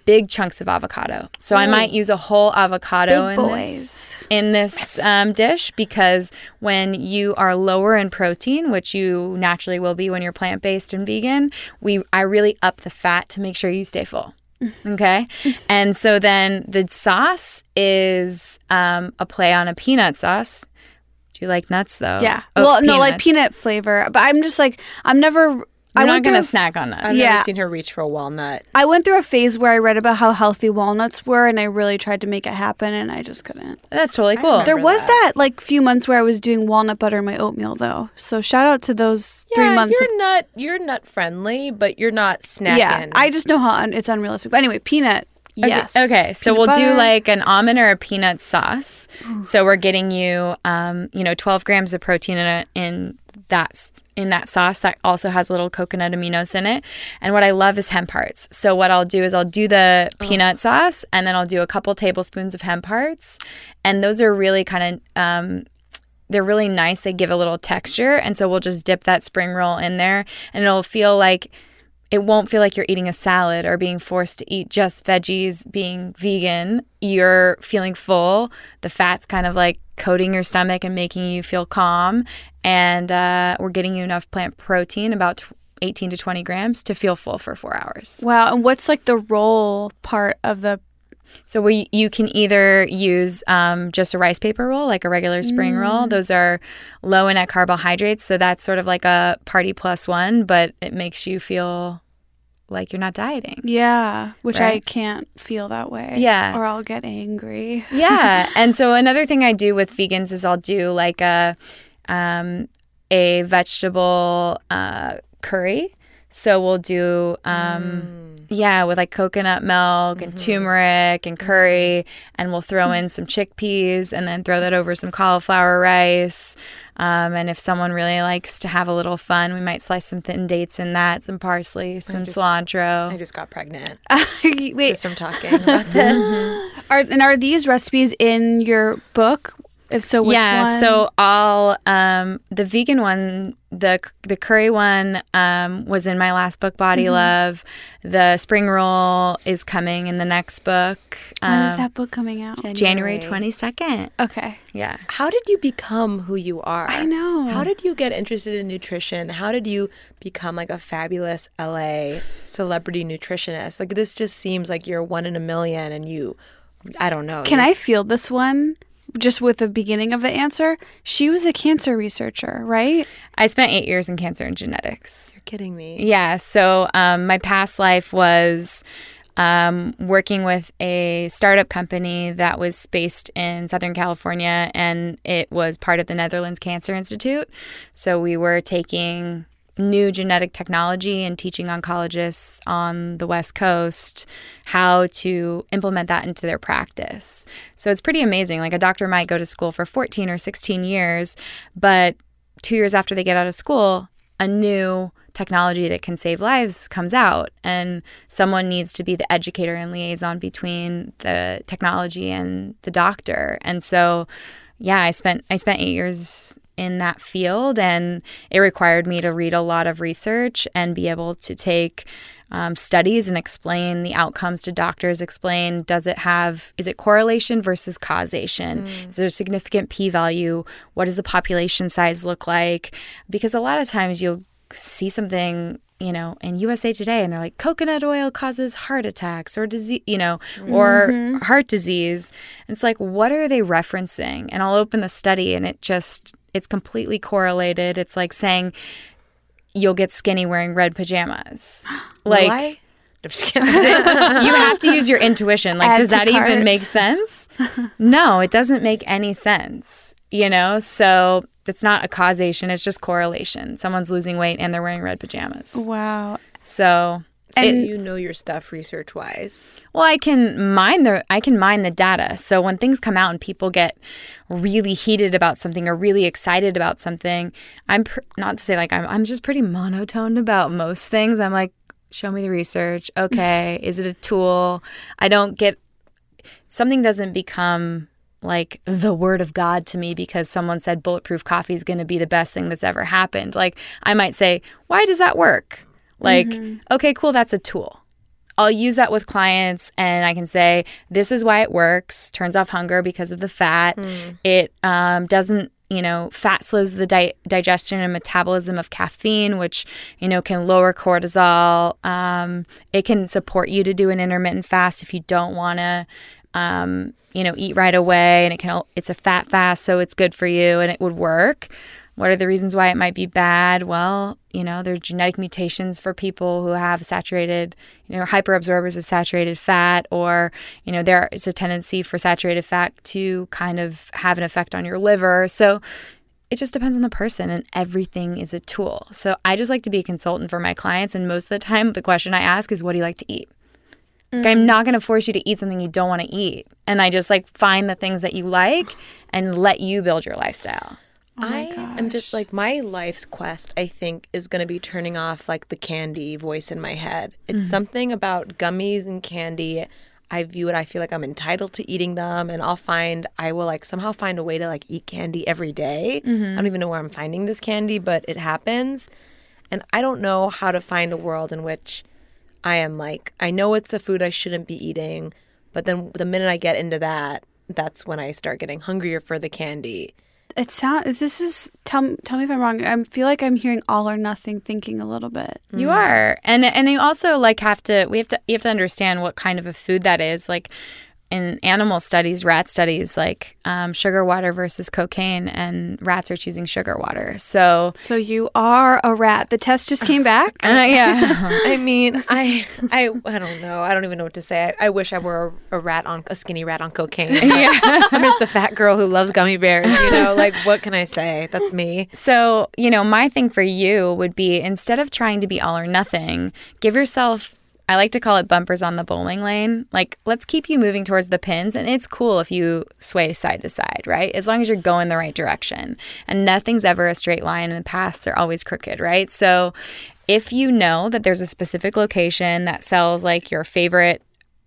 big chunks of avocado. So, I might use a whole avocado Big in boys. this in this um, dish because when you are lower in protein, which you naturally will be when you're plant based and vegan, we I really up the fat to make sure you stay full. Okay, and so then the sauce is um, a play on a peanut sauce. Do you like nuts though? Yeah. Oh, well, no, like peanut flavor. But I'm just like I'm never. I I'm not gonna through. snack on that. I've Yeah. never seen her reach for a walnut. I went through a phase where I read about how healthy walnuts were, and I really tried to make it happen, and I just couldn't. That's totally cool. There was that. that like few months where I was doing walnut butter in my oatmeal, though. So shout out to those three months. You're of- nut. You're nut friendly, but you're not snacking. yeah, I just know how un- it's unrealistic. But anyway, peanut. Yes. Okay, so Peanut we'll do like an almond or a peanut sauce. So we're getting you, um, you know, 12 grams of protein in, a, in that s- in that sauce that also has little coconut aminos in it. And what I love is hemp hearts. So what I'll do is I'll do the peanut sauce, and then I'll do a couple tablespoons of hemp hearts, and those are really kind of. Um, they're really nice. They give a little texture. And so we'll just dip that spring roll in there and it'll feel like it won't feel like you're eating a salad or being forced to eat just veggies being vegan. You're feeling full. The fat's kind of like coating your stomach and making you feel calm. And uh, we're getting you enough plant protein, about tw- 18 to 20 grams, to feel full for four hours. Wow. And what's like the roll part of the? So we you can either use um, just a rice paper roll, like a regular spring roll. Those are low in net carbohydrates, so that's sort of like a party plus one, but it makes you feel like you're not dieting. Yeah, which I can't feel that way. Yeah. or I'll get angry. yeah and so another thing i do with vegans is i'll do like a um, a vegetable uh, curry So we'll do, um, yeah, with like coconut milk and turmeric and curry, and we'll throw in some chickpeas and then throw that over some cauliflower rice. Um, and if someone really likes to have a little fun, we might slice some thin dates in that, some parsley, some just- cilantro. I just got pregnant Wait, just from talking about this. are and are these recipes in your book? If so, which yeah, one? so all um, the vegan one, the the curry one um, was in my last book, Body Mm-hmm. Love. The spring roll is coming in the next book, when is um, that book coming out? January twenty second. Okay. Yeah, How did you become who you are? I know. How did you get interested in nutrition? How did you become like a fabulous LA celebrity nutritionist? Like this just seems like you're one in a million and you I don't know. Can you- I feel this one? Just with the beginning of the answer, she was a cancer researcher, right? I spent eight years in cancer and genetics. You're kidding me. Yeah. So um, my past life was um, working with a startup company that was based in Southern California, and it was part of the Netherlands Cancer Institute. So we were taking new genetic technology and teaching oncologists on the West Coast how to implement that into their practice. So it's pretty amazing. Like a doctor might go to school for 14 or 16 years, but two years after they get out of school, a new technology that can save lives comes out and someone needs to be the educator and liaison between the technology and the doctor and so yeah i spent i spent eight years in that field and it required me to read a lot of research and be able to take um, studies and explain the outcomes to doctors explain does it have is it correlation versus causation? Is there a significant p value what does the population size look like? Because a lot of times you'll see something you know in usa today and they're like coconut oil causes heart attacks or disease you know or heart disease. And it's like what are they referencing? And i'll open the study and it just it's completely correlated it's like saying you'll get skinny wearing red pajamas like? I'm just kidding. you have to use your intuition. Like, Add does that cart. even make sense? no, it doesn't make any sense. You know, so it's not a causation; it's just correlation. Someone's losing weight and they're wearing red pajamas. Wow. So, So it- you know your stuff research wise. well, I can mine the I can mine the data. So when things come out and people get really heated about something or really excited about something, I'm pr- not to say like I'm I'm just pretty monotone about most things. I'm like, show me the research. Okay, is it a tool? I don't get something doesn't become like the word of God to me because someone said bulletproof coffee is going to be the best thing that's ever happened. Like I might say, why does that work? Like, okay, cool, that's a tool. I'll use that with clients and I can say, this is why it works. Turns off hunger because of the fat. It um, doesn't, you know, fat slows the di- digestion and metabolism of caffeine, which, you know, can lower cortisol. Um, it can support you to do an intermittent fast if you don't want to, um, you know, eat right away. And it can, it's a fat fast, so it's good for you and it would work. What are the reasons why it might be bad? Well, you know, there's genetic mutations for people who have saturated, you know, hyperabsorbers of saturated fat, or, you know, there is a tendency for saturated fat to kind of have an effect on your liver. So it just depends on the person, and everything is a tool. So I just like to be a consultant for my clients, and most of the time, the question I ask is, What do you like to eat? Like, I'm mm. not going to force you to eat something you don't want to eat. And I just like find the things that you like and let you build your lifestyle. Oh I am just like my life's quest. I think is going to be turning off like the candy voice in my head. It's mm-hmm. something about gummies and candy. I view it. I feel like I'm entitled to eating them, and I'll find I will like somehow find a way to like eat candy every day. Mm-hmm. I don't even know where I'm finding this candy, but it happens, and I don't know how to find a world in which I am like I know it's a food I shouldn't be eating, but then the minute I get into that, that's when I start getting hungrier for the candy. It sounds. This is. Tell tell me if I'm wrong. I feel like I'm hearing all or nothing thinking a little bit. You are, and and you also like have to. We have to. You have to understand what kind of a food that is. Like, in animal studies, rat studies, like um, sugar water versus cocaine, and rats are choosing sugar water. So, So you are a rat. The test just came back. uh, yeah. I mean, I, I, I don't know. I don't even know what to say. I, I wish I were a, a rat on a skinny rat on cocaine. yeah. I'm just a fat girl who loves gummy bears. You know, like what can I say? That's me. So, you know, my thing for you would be instead of trying to be all or nothing, give yourself I like to call it bumpers on the bowling lane. Like, let's keep you moving towards the pins. And it's cool if you sway side to side, right? As long as you're going the right direction. And nothing's ever a straight line, and the paths are always crooked, right? So, if you know that there's a specific location that sells like your favorite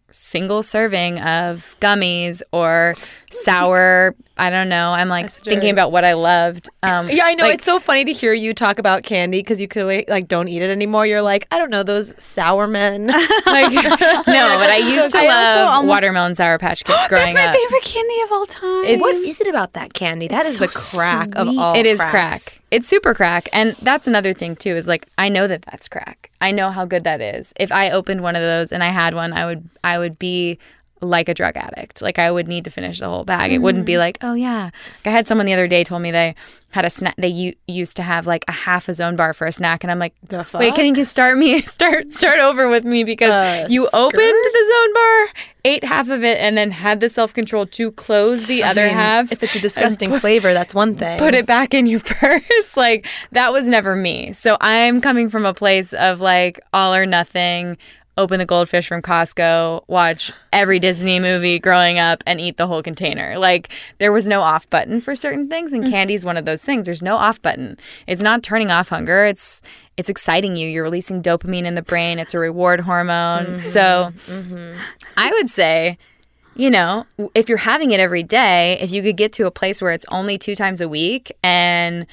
single serving of gummies or sour. I don't know. I'm like thinking about what I loved. Um, Yeah, I know. like- it's so funny to hear you talk about candy because you clearly like don't eat it anymore. You're like, I don't know those sour men. like, no, but I used to I also love watermelon sour patch kids growing That's my up. favorite candy of all time. It's- what is it about that candy? That is so the crack of all. It is cracks. crack. It's super crack. And that's another thing too is like I know that that's crack. I know how good that is. If I opened one of those and I had one, I would I would be like a drug addict. Like I would need to finish the whole bag. It wouldn't be like, "Oh yeah." Like I had someone the other day told me they had a snack they u- used to have like a half a zone bar for a snack and I'm like, The "Wait, can you start me start start over with me because Uh, you skirt? opened the zone bar, ate half of it and then had the self-control to close the other half." If it's a disgusting flavor, that's one thing. put it back in your purse. like that was never me. So I'm coming from a place of like all or nothing. Open the goldfish from Costco, watch every Disney movie growing up, and eat the whole container. Like there was no off button for certain things, and mm-hmm. candy's one of those things. There's no off button. It's not turning off hunger. It's it's exciting you. You're releasing dopamine in the brain. It's a reward hormone. Mm-hmm. So mm-hmm. I would say you know, if you're having it every day, if you could get to a place where it's only two times a week and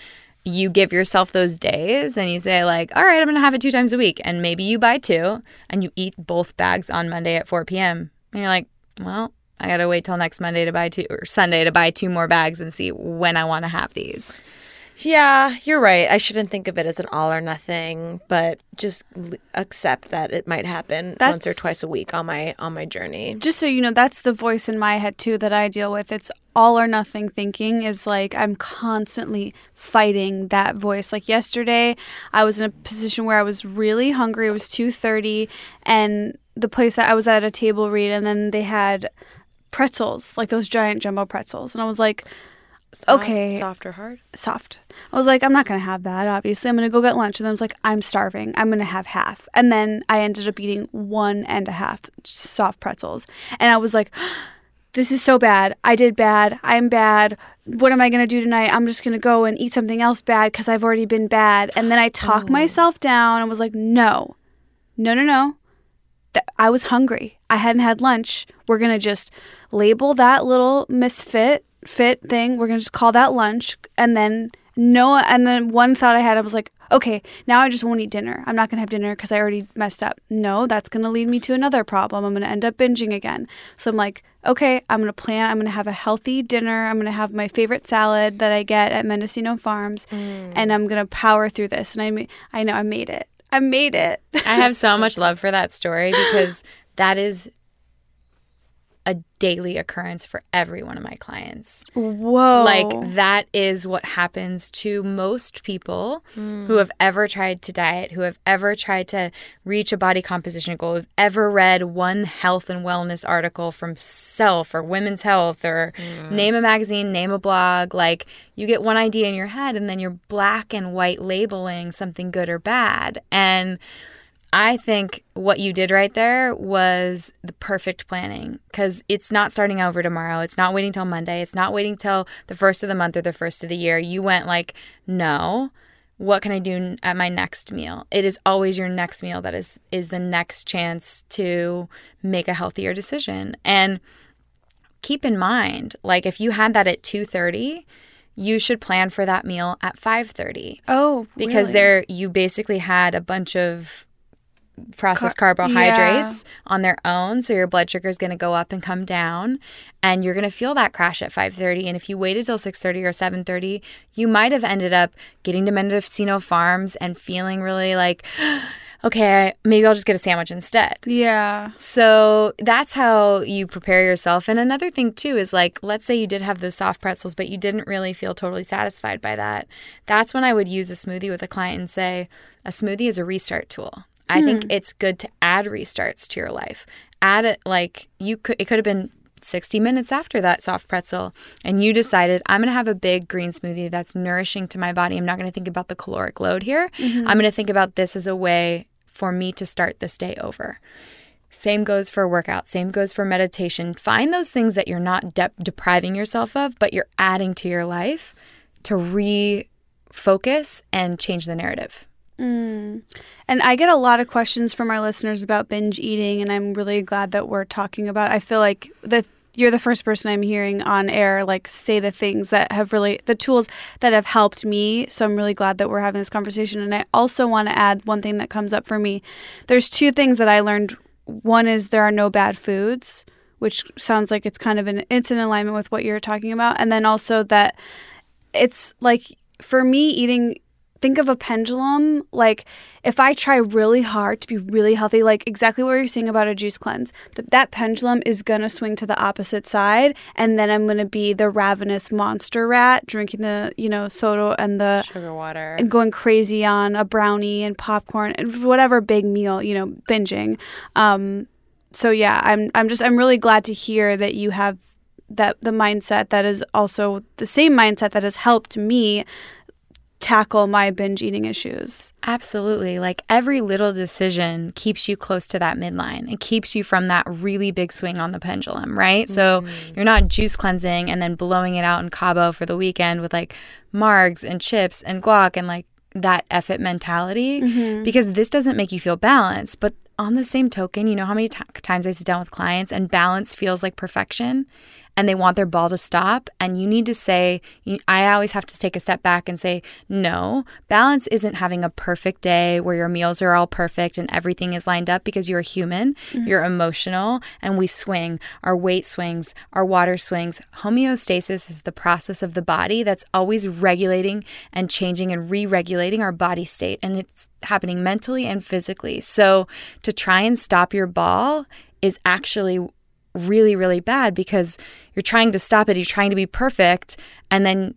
you give yourself those days and you say, like, all right, I'm to have it two times a week. And maybe you buy two and you eat both bags on Monday at 4 p.m. And you're like, well, I got to wait till next Monday to buy two or Sunday to buy two more bags and see when I want to have these. Yeah, you're right. I shouldn't think of it as an all or nothing, but just accept that it might happen once or twice a week on my on my journey. just so you know, that's the voice in my head too that I deal with. It's all or nothing thinking is like I'm constantly fighting that voice. Like yesterday, I was in a position where I was really hungry. It was 2:30 and the place that I was at a table read and then they had pretzels, like those giant jumbo pretzels. And I was like, Okay. soft or hard? soft. I was like, I'm not gonna have that. Obviously, I'm gonna go get lunch. And then I was like, I'm starving. I'm gonna have half. And then I ended up eating one and a half soft pretzels. And I was like, this is so bad. I did bad. I'm bad. What am I gonna do tonight? I'm just gonna go and eat something else bad because I've already been bad. And then I talked oh. myself down and was like, no, no, no, no. Th- I was hungry. I hadn't had lunch. We're gonna just label that little misfit fit thing. We're gonna just call that lunch, and then no. And then one thought I had, I was like, okay, now I just won't eat dinner. I'm not gonna have dinner because I already messed up. No, that's gonna lead me to another problem. I'm gonna end up binging again. So I'm like, okay, I'm gonna plan. I'm gonna have a healthy dinner. I'm gonna have my favorite salad that I get at Mendocino Farms, mm. and I'm gonna power through this. And I, ma- I know I made it. I made it. I have so much love for that story because that is a daily occurrence for every one of my clients. Whoa. Like that is what happens to most people who have ever tried to diet, who have ever tried to reach a body composition goal, who've ever read one health and wellness article from Self or Women's Health or name a magazine, name a blog. Like you get one idea in your head and then you're black and white labeling something good or bad. And I think what you did right there was the perfect planning because it's not starting over tomorrow. It's not waiting till Monday. It's not waiting till the first of the month or the first of the year. You went like, no, what can I do at my next meal? It is always your next meal that is is the next chance to make a healthier decision. And keep in mind, like if you had that at two thirty, you should plan for that meal at five thirty. Oh, because really? there you basically had a bunch of processed Car- carbohydrates on their own so your blood sugar is going to go up and come down and you're going to feel that crash at 5:30 and if you waited till 6:30 or 7:30 you might have ended up getting to Mendocino Farms and feeling really like okay, maybe I'll just get a sandwich instead. Yeah. So that's how you prepare yourself. And another thing, too, is like, let's say you did have those soft pretzels, but you didn't really feel totally satisfied by that. That's when I would use a smoothie with a client and say, a smoothie is a restart tool. I think hmm. it's good to add restarts to your life. Add it like you could, it could have been 60 minutes after that soft pretzel and you decided I'm going to have a big green smoothie that's nourishing to my body. I'm not going to think about the caloric load here. I'm mm-hmm. going to think about this as a way for me to start this day over. Same goes for workout, same goes for meditation. Find those things that you're not de- depriving yourself of, but you're adding to your life to refocus and change the narrative. Mm. And I get a lot of questions from our listeners about binge eating, and I'm really glad that we're talking about. I feel like that you're the first person I'm hearing on air like say the things that have really the tools that have helped me. So I'm really glad that we're having this conversation. And I also want to add one thing that comes up for me. There's two things that I learned. One is there are no bad foods, which sounds like it's kind of an it's in alignment with what you're talking about, and then also that it's like for me eating think of a pendulum like if i try really hard to be really healthy like exactly what you're saying about a juice cleanse that that pendulum is going to swing to the opposite side and then i'm going to be the ravenous monster rat drinking the you know soda and the Sugar water. and going crazy on a brownie and popcorn and whatever big meal you know binging um so yeah i'm i'm just i'm really glad to hear that you have that the mindset that is also the same mindset that has helped me tackle my binge eating issues Absolutely. Like every little decision keeps you close to that midline. It keeps you from that really big swing on the pendulum, right? So mm-hmm. you're not juice cleansing and then blowing it out in Cabo for the weekend with like margs and chips and guac and like that effort mentality mm-hmm. because this doesn't make you feel balanced. But on the same token, you know how many ti times I sit down with clients and balance feels like perfection and they want their ball to stop. And you need to say, I always have to take a step back and say, no, balance isn't having a perfect day where your meals are all perfect and everything is lined up because you're a human, mm-hmm. you're emotional, and we swing. Our weight swings, our water swings. Homeostasis is the process of the body that's always regulating and changing and re regulating our body state. And it's happening mentally and physically. So to try and stop your ball is actually really, really bad because you're trying to stop it, you're trying to be perfect, and then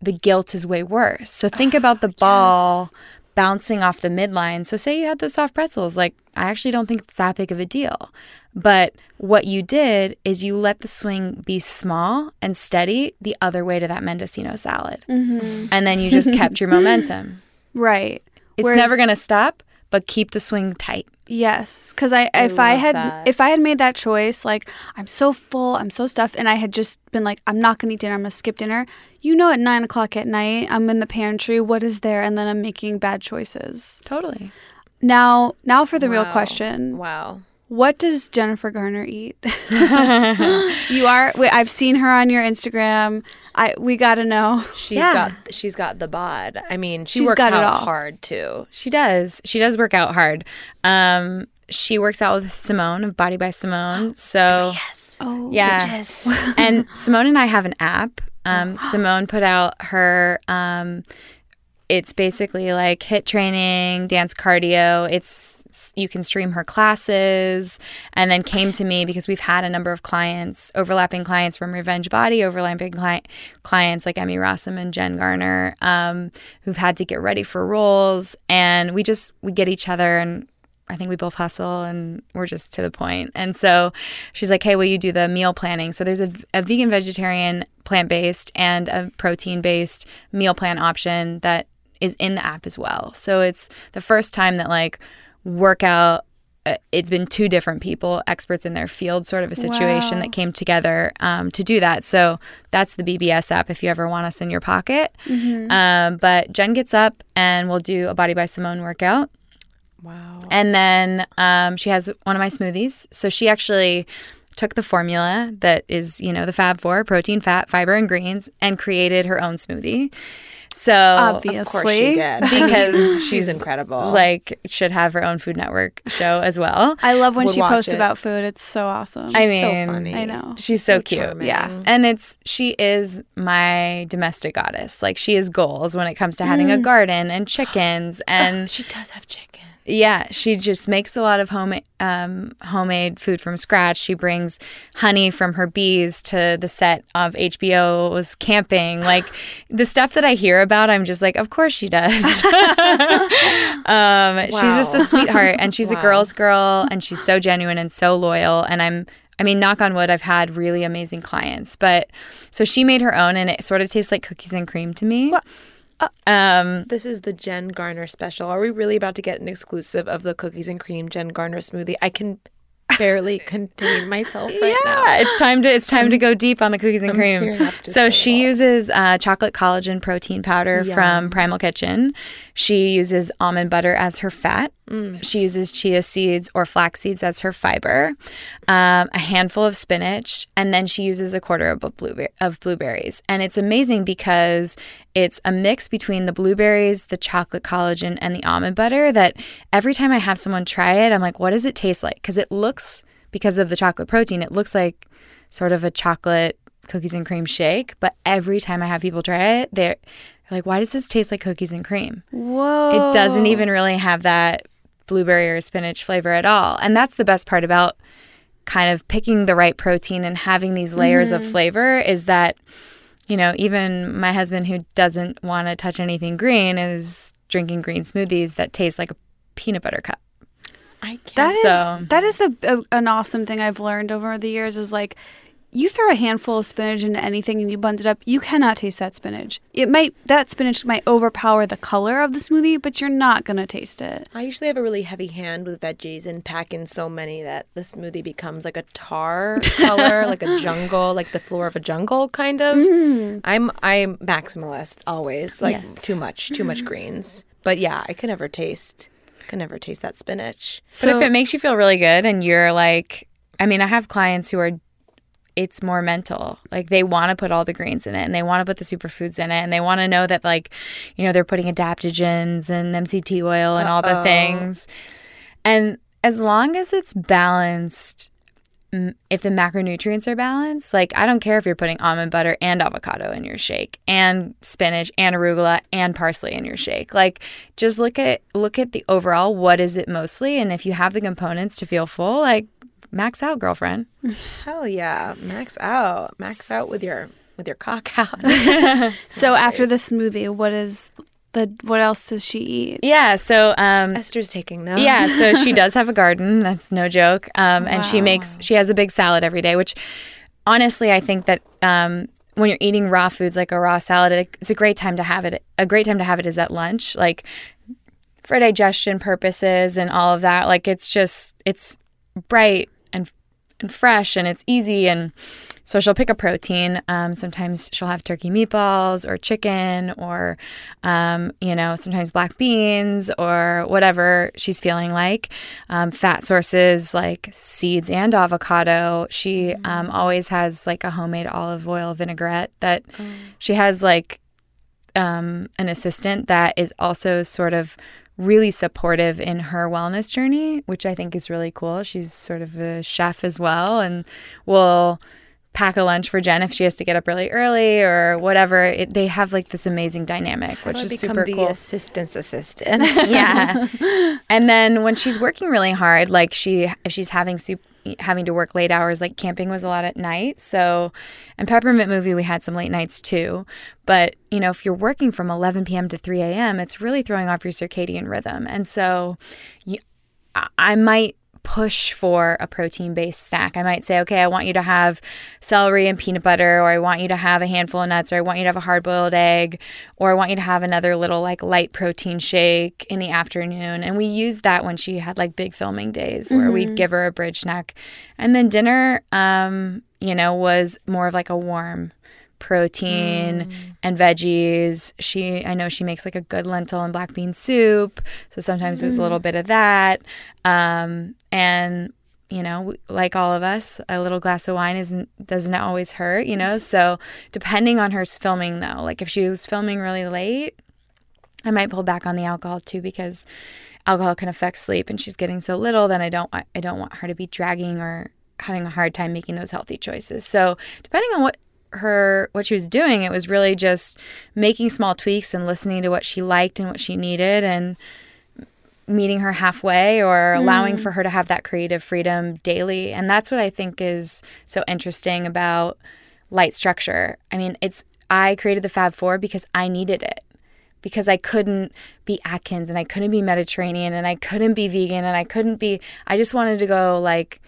the guilt is way worse. So think about the ball bouncing off the midline. So say you had those soft pretzels, like I actually don't think it's that big of a deal. But what you did is you let the swing be small and steady the other way to that Mendocino salad. Mm-hmm. And then you just kept your momentum. right It's Whereas- never going to stop, but keep the swing tight. Yes, because I if I had that. if I had made that choice, like I'm so full, I'm so stuffed, and I had just been like, I'm not gonna eat dinner, I'm gonna skip dinner. You know, at nine o'clock at night, I'm in the pantry. What is there? And then I'm making bad choices. Totally. Now, now for the real question: Wow. What does Jennifer Garner eat? you are. Wait, I've seen her on your Instagram. I we gotta know. She's Yeah. got she's got the bod. I mean, she She's works got it out hard too. She does. She does work out hard. Um, she works out with Simone of Body by Simone. So yes, Oh, yeah, and Simone and I have an app. Um, Simone put out her. Um, it's basically like HIIT training, dance cardio. It's you can stream her classes, and then came to me because we've had a number of clients, overlapping clients from Revenge Body, overlapping cli- clients like Emmy Rossum and Jen Garner, um, who've had to get ready for roles, and we just we get each other and I think we both hustle and we're just to the point. And so she's like, hey, will you do the meal planning? So there's a, a vegan, vegetarian, plant based, and a protein based meal plan option that is in the app as well. So it's the first time that like workout. uh, It's been two different people, experts in their field, sort of a situation Wow. that came together um, to do that. So that's the BBS app if you ever want us in your pocket. Um, but Jen gets up and we'll do a Body by Simone workout. Wow. And then um, she has one of my smoothies. So she actually took the formula that is, you know, the Fab Four protein, fat, fiber, and greens and created her own smoothie. So Obviously, Of course she did. because She's she's incredible. like should have her own Food Network show as well. I love when Would she posts it. about food. It's so awesome. I mean, so funny. I know. She's so, So cute. charming. Yeah. And it's she is my domestic goddess. Like she has goals when it comes to having a mm. garden and chickens and she does have chicken. Yeah, she just makes a lot of home um, homemade food from scratch. She brings honey from her bees to the set of HBO's Camping. Like the stuff that I hear about, I'm just like, of course she does. um, She's just a sweetheart, and she's a girl's girl, and she's so genuine and so loyal. And I'm I mean, knock on wood, I've had really amazing clients. But so she made her own, and it sort of tastes like cookies and cream to me. Um, This is the Jen Garner special. Are we really about to get an exclusive of the cookies and cream Jen Garner smoothie? I can barely contain myself right now. Yeah, it's time to it's time to go deep on the cookies and cream. up just So she uses uh, chocolate collagen protein powder from Primal Kitchen. She uses almond butter as her fat. Mm. She uses chia seeds or flax seeds as her fiber. Um, a handful of spinach, and then she uses a quarter of blueberry of blueberries. And it's amazing because it's a mix between the blueberries, the chocolate collagen, and the almond butter. That every time I have someone try it, I'm like, "What does it taste like?" Because it looks because of the chocolate protein, it looks like sort of a chocolate cookies and cream shake. But every time I have people try it, they're like, why does this taste like cookies and cream? Whoa. It doesn't even really have that blueberry or spinach flavor at all. And that's the best part about kind of picking the right protein and having these layers of mm-hmm. flavor is that, you know, even my husband who doesn't want to touch anything green is drinking green smoothies that taste like a peanut butter cup. I can't. That is So- that is the uh, an awesome thing I've learned over the years is like you throw a handful of spinach into anything and you blend it up, you cannot taste that spinach. It might that spinach might overpower the color of the smoothie, but you're not gonna taste it. I usually have a really heavy hand with veggies and pack in so many that the smoothie becomes like a tar color, like a jungle, like the floor of a jungle kind of. Mm-hmm. I'm I'm maximalist always, like too much, too much mm-hmm. greens. But yeah, I could never taste could never taste that spinach. but if it makes you feel really good and you're like, I mean, I have clients who are, it's more mental. Like they want to put all the greens in it and they want to put the superfoods in it and they want to know that, like, you know, they're putting adaptogens and MCT oil and all the things. And as long as it's balanced, if the macronutrients are balanced, like I don't care if you're putting almond butter and avocado in your shake and spinach and arugula and parsley in your shake. Like just look at look at the overall what is it mostly and if you have the components to feel full, like max out, girlfriend. Hell yeah, max out, max out with your with your cock out. So after the smoothie, what is the what else does she eat? Yeah, so um Esther's taking notes. Yeah, so she does have a garden. That's no joke. Um, and she makes she has a big salad every day, which honestly I think that um, when you're eating raw foods like a raw salad, it- it's a great time to have it. A great time to have it is at lunch, like for digestion purposes and all of that. Like it's just it's bright and fresh and it's easy and so she'll pick a protein. Um, sometimes she'll have turkey meatballs or chicken or, um, you know, sometimes black beans or whatever she's feeling like. Um, fat sources like seeds and avocado. She um, always has like a homemade olive oil vinaigrette that she has like um, an assistant that is also sort of really supportive in her wellness journey, which I think is really cool. She's sort of a chef as well and will pack a lunch for Jen if she has to get up really early or whatever. It, they have like this amazing dynamic, which How do I is become super the cool. assistant's assistant. yeah. and then when she's working really hard, like she if she's having soup having to work late hours, like camping was a lot at night. So and Peppermint movie we had some late nights too. But, you know, if you're working from 11 p.m. to 3 a.m., it's really throwing off your circadian rhythm. And so you, I might push for a protein based snack. I might say, okay, I want you to have celery and peanut butter, or I want you to have a handful of nuts, or I want you to have a hard boiled egg, or I want you to have another little like light protein shake in the afternoon. And we used that when she had like big filming days where we'd give her a bridge snack. And then dinner, um, you know, was more of like a warm protein and veggies. She I know she makes like a good lentil and black bean soup. So sometimes there's a little bit of that. Um and you know, like all of us, a little glass of wine isn't doesn't always hurt, you know? So depending on her filming though, like if she was filming really late, I might pull back on the alcohol too because alcohol can affect sleep and she's getting so little then I don't I don't want her to be dragging or having a hard time making those healthy choices. So, depending on what her what she was doing, it was really just making small tweaks and listening to what she liked and what she needed and meeting her halfway or allowing mm. for her to have that creative freedom daily. And that's what I think is so interesting about light structure. I mean, it's I created the Fab Four because I needed it. Because I couldn't be Atkins and I couldn't be Mediterranean and I couldn't be vegan and I couldn't be I just wanted to go like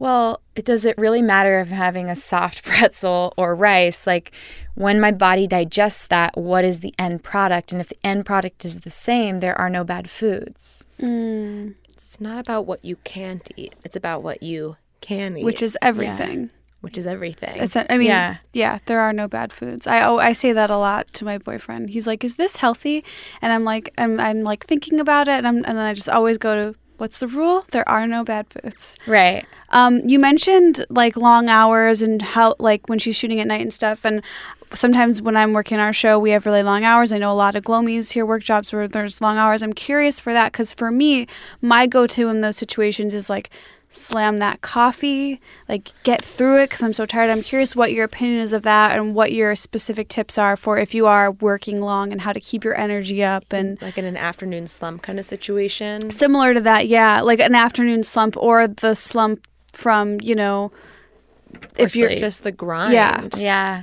well, it does it really matter if I'm having a soft pretzel or rice? Like when my body digests that, what is the end product? And if the end product is the same, there are no bad foods. Hmm. It's not about what you can't eat. It's about what you can eat, which is everything. which is everything. It's, I mean, Yeah. yeah. there are no bad foods. I oh, I say that a lot to my boyfriend. He's like, "Is this healthy?" And I'm like, I'm, I'm like thinking about it, and, I'm, and then I just always go to, "What's the rule? There are no bad foods." Right. Um, you mentioned like long hours and how like when she's shooting at night and stuff, and sometimes when I'm working our show, we have really long hours. I know a lot of glomies here work jobs where there's long hours. I'm curious for that because for me, my go-to in those situations is like slam that coffee, like get through it because I'm so tired. I'm curious what your opinion is of that and what your specific tips are for if you are working long and how to keep your energy up and like in an afternoon slump kind of situation. similar to that yeah like an afternoon slump or the slump from you know if you're. Just the grind. Yeah. Yeah.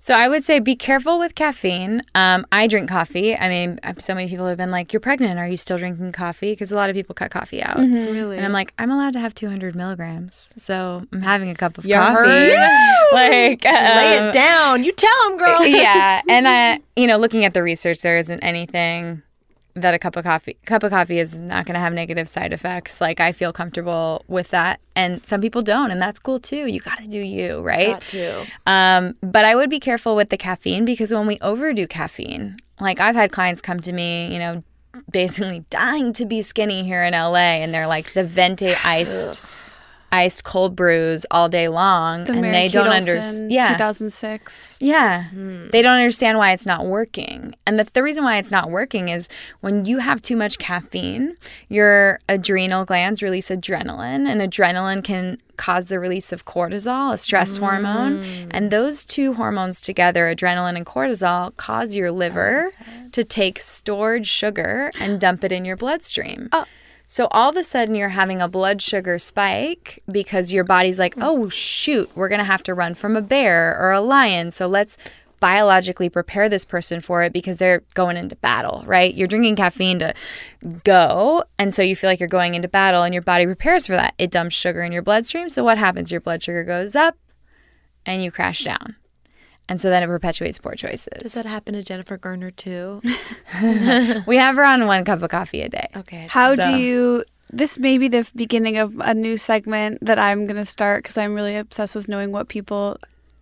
So I would say be careful with caffeine. Um, I drink coffee. I mean, uh, so many people have been like, "You're pregnant. Are you still drinking coffee?" Because a lot of people cut coffee out. Really. And I'm like, I'm allowed to have 200 milligrams, so I'm having a cup of You coffee. heard? like, Lay um, it down. You tell him, girl. yeah, and I, you know, looking at the research, there isn't anything that a cup of coffee cup of coffee is not going to have negative side effects. Like I feel comfortable with that, and some people don't, and that's cool too. You got to do you, right? Too. Um, but I would be careful with the caffeine because when we overdo caffeine, like I've had clients come to me, you know, basically dying to be skinny here in LA, and they're like the venti iced, iced cold brews all day long, the and Mary they don't understand. Yeah, 2006 yeah. Hmm. They don't understand why it's not working. And the, the reason why it's not working is when you have too much caffeine, your adrenal glands release adrenaline, and adrenaline can cause the release of cortisol, a stress hormone. Hmm. And those two hormones together, adrenaline and cortisol, cause your liver to take stored sugar and dump it in your bloodstream. Uh, So all of a sudden you're having a blood sugar spike because your body's like, "Oh shoot, we're going to have to run from a bear or a lion. So let's biologically prepare this person for it because they're going into battle, right? You're drinking caffeine to go, and so you feel like you're going into battle and your body prepares for that. It dumps sugar in your bloodstream. So what happens? Your blood sugar goes up and you crash down. And so then it perpetuates poor choices. Does that happen to Jennifer Garner too? we have her on one cup of coffee a day. Okay. how So- do you this may be the beginning of a new segment that i'm going to start because i'm really obsessed with knowing what people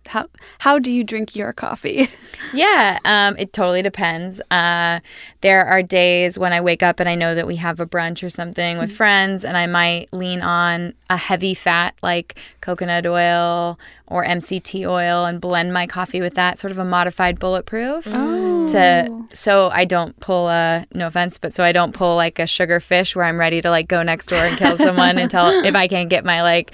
how how do you drink your coffee Yeah, um, it totally depends. Uh, there are days when I wake up and I know that we have a brunch or something with friends, and I might lean on a heavy fat like coconut oil or MCT oil and blend my coffee with that, sort of a modified bulletproof. To so I don't pull a no offense, but so I don't pull like a sugar fish where I'm ready to like go next door and kill someone until if I can't get my like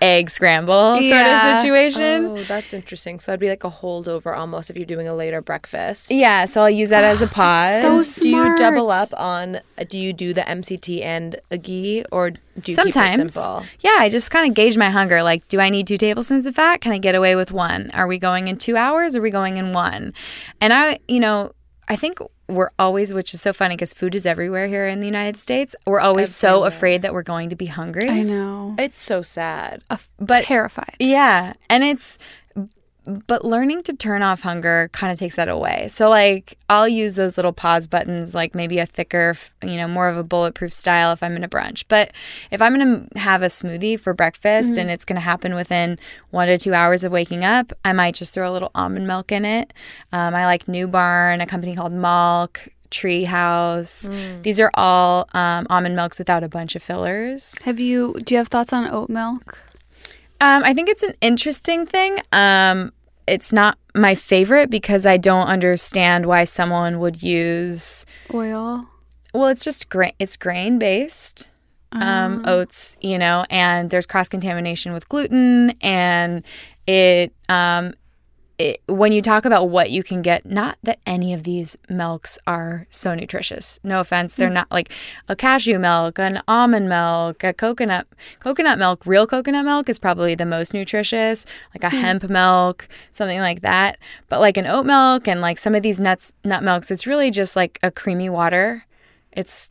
egg scramble sort Yeah. of situation. Oh, that's interesting. So that'd be like a holdover almost if you're doing a later breakfast. Yeah, so I'll use that as a pod. so smart. Do you double up on? uh, Do you do the MCT and a ghee, or do Sometimes. keep it simple? Yeah, I just kind of gauge my hunger. Like, do I need two tablespoons of fat? Can I get away with one? Are we going in two hours? Are we going in one? And I, you know, I think we're always, which is so funny because food is everywhere here in the United States. We're always so afraid that we're going to be hungry. i know It's so sad. But- terrified Yeah. And it's, but learning to turn off hunger kind of takes that away. So, like, I'll use those little pause buttons, like maybe a thicker, you know, more of a bulletproof style if I'm in a brunch. But if I'm going to have a smoothie for breakfast and it's going to happen within one to two hours of waking up, I might just throw a little almond milk in it. Um, I like New Barn, a company called Malk. Treehouse. These are all um, almond milks without a bunch of fillers. have you do you have thoughts on oat milk Um, I think it's an interesting thing. Um, it's not my favorite because I don't understand why someone would use. oil Well, it's just grain. It's grain based. Um, oats, you know, and there's cross contamination with gluten, and it um, it, when you talk about what you can get, not that any of these milks are so nutritious. No offense, they're mm. not like a cashew milk, an almond milk, a coconut coconut milk. Real coconut milk is probably the most nutritious, like a mm. hemp milk, something like that. But like an oat milk and like some of these nuts nut milks, it's really just like a creamy water. It's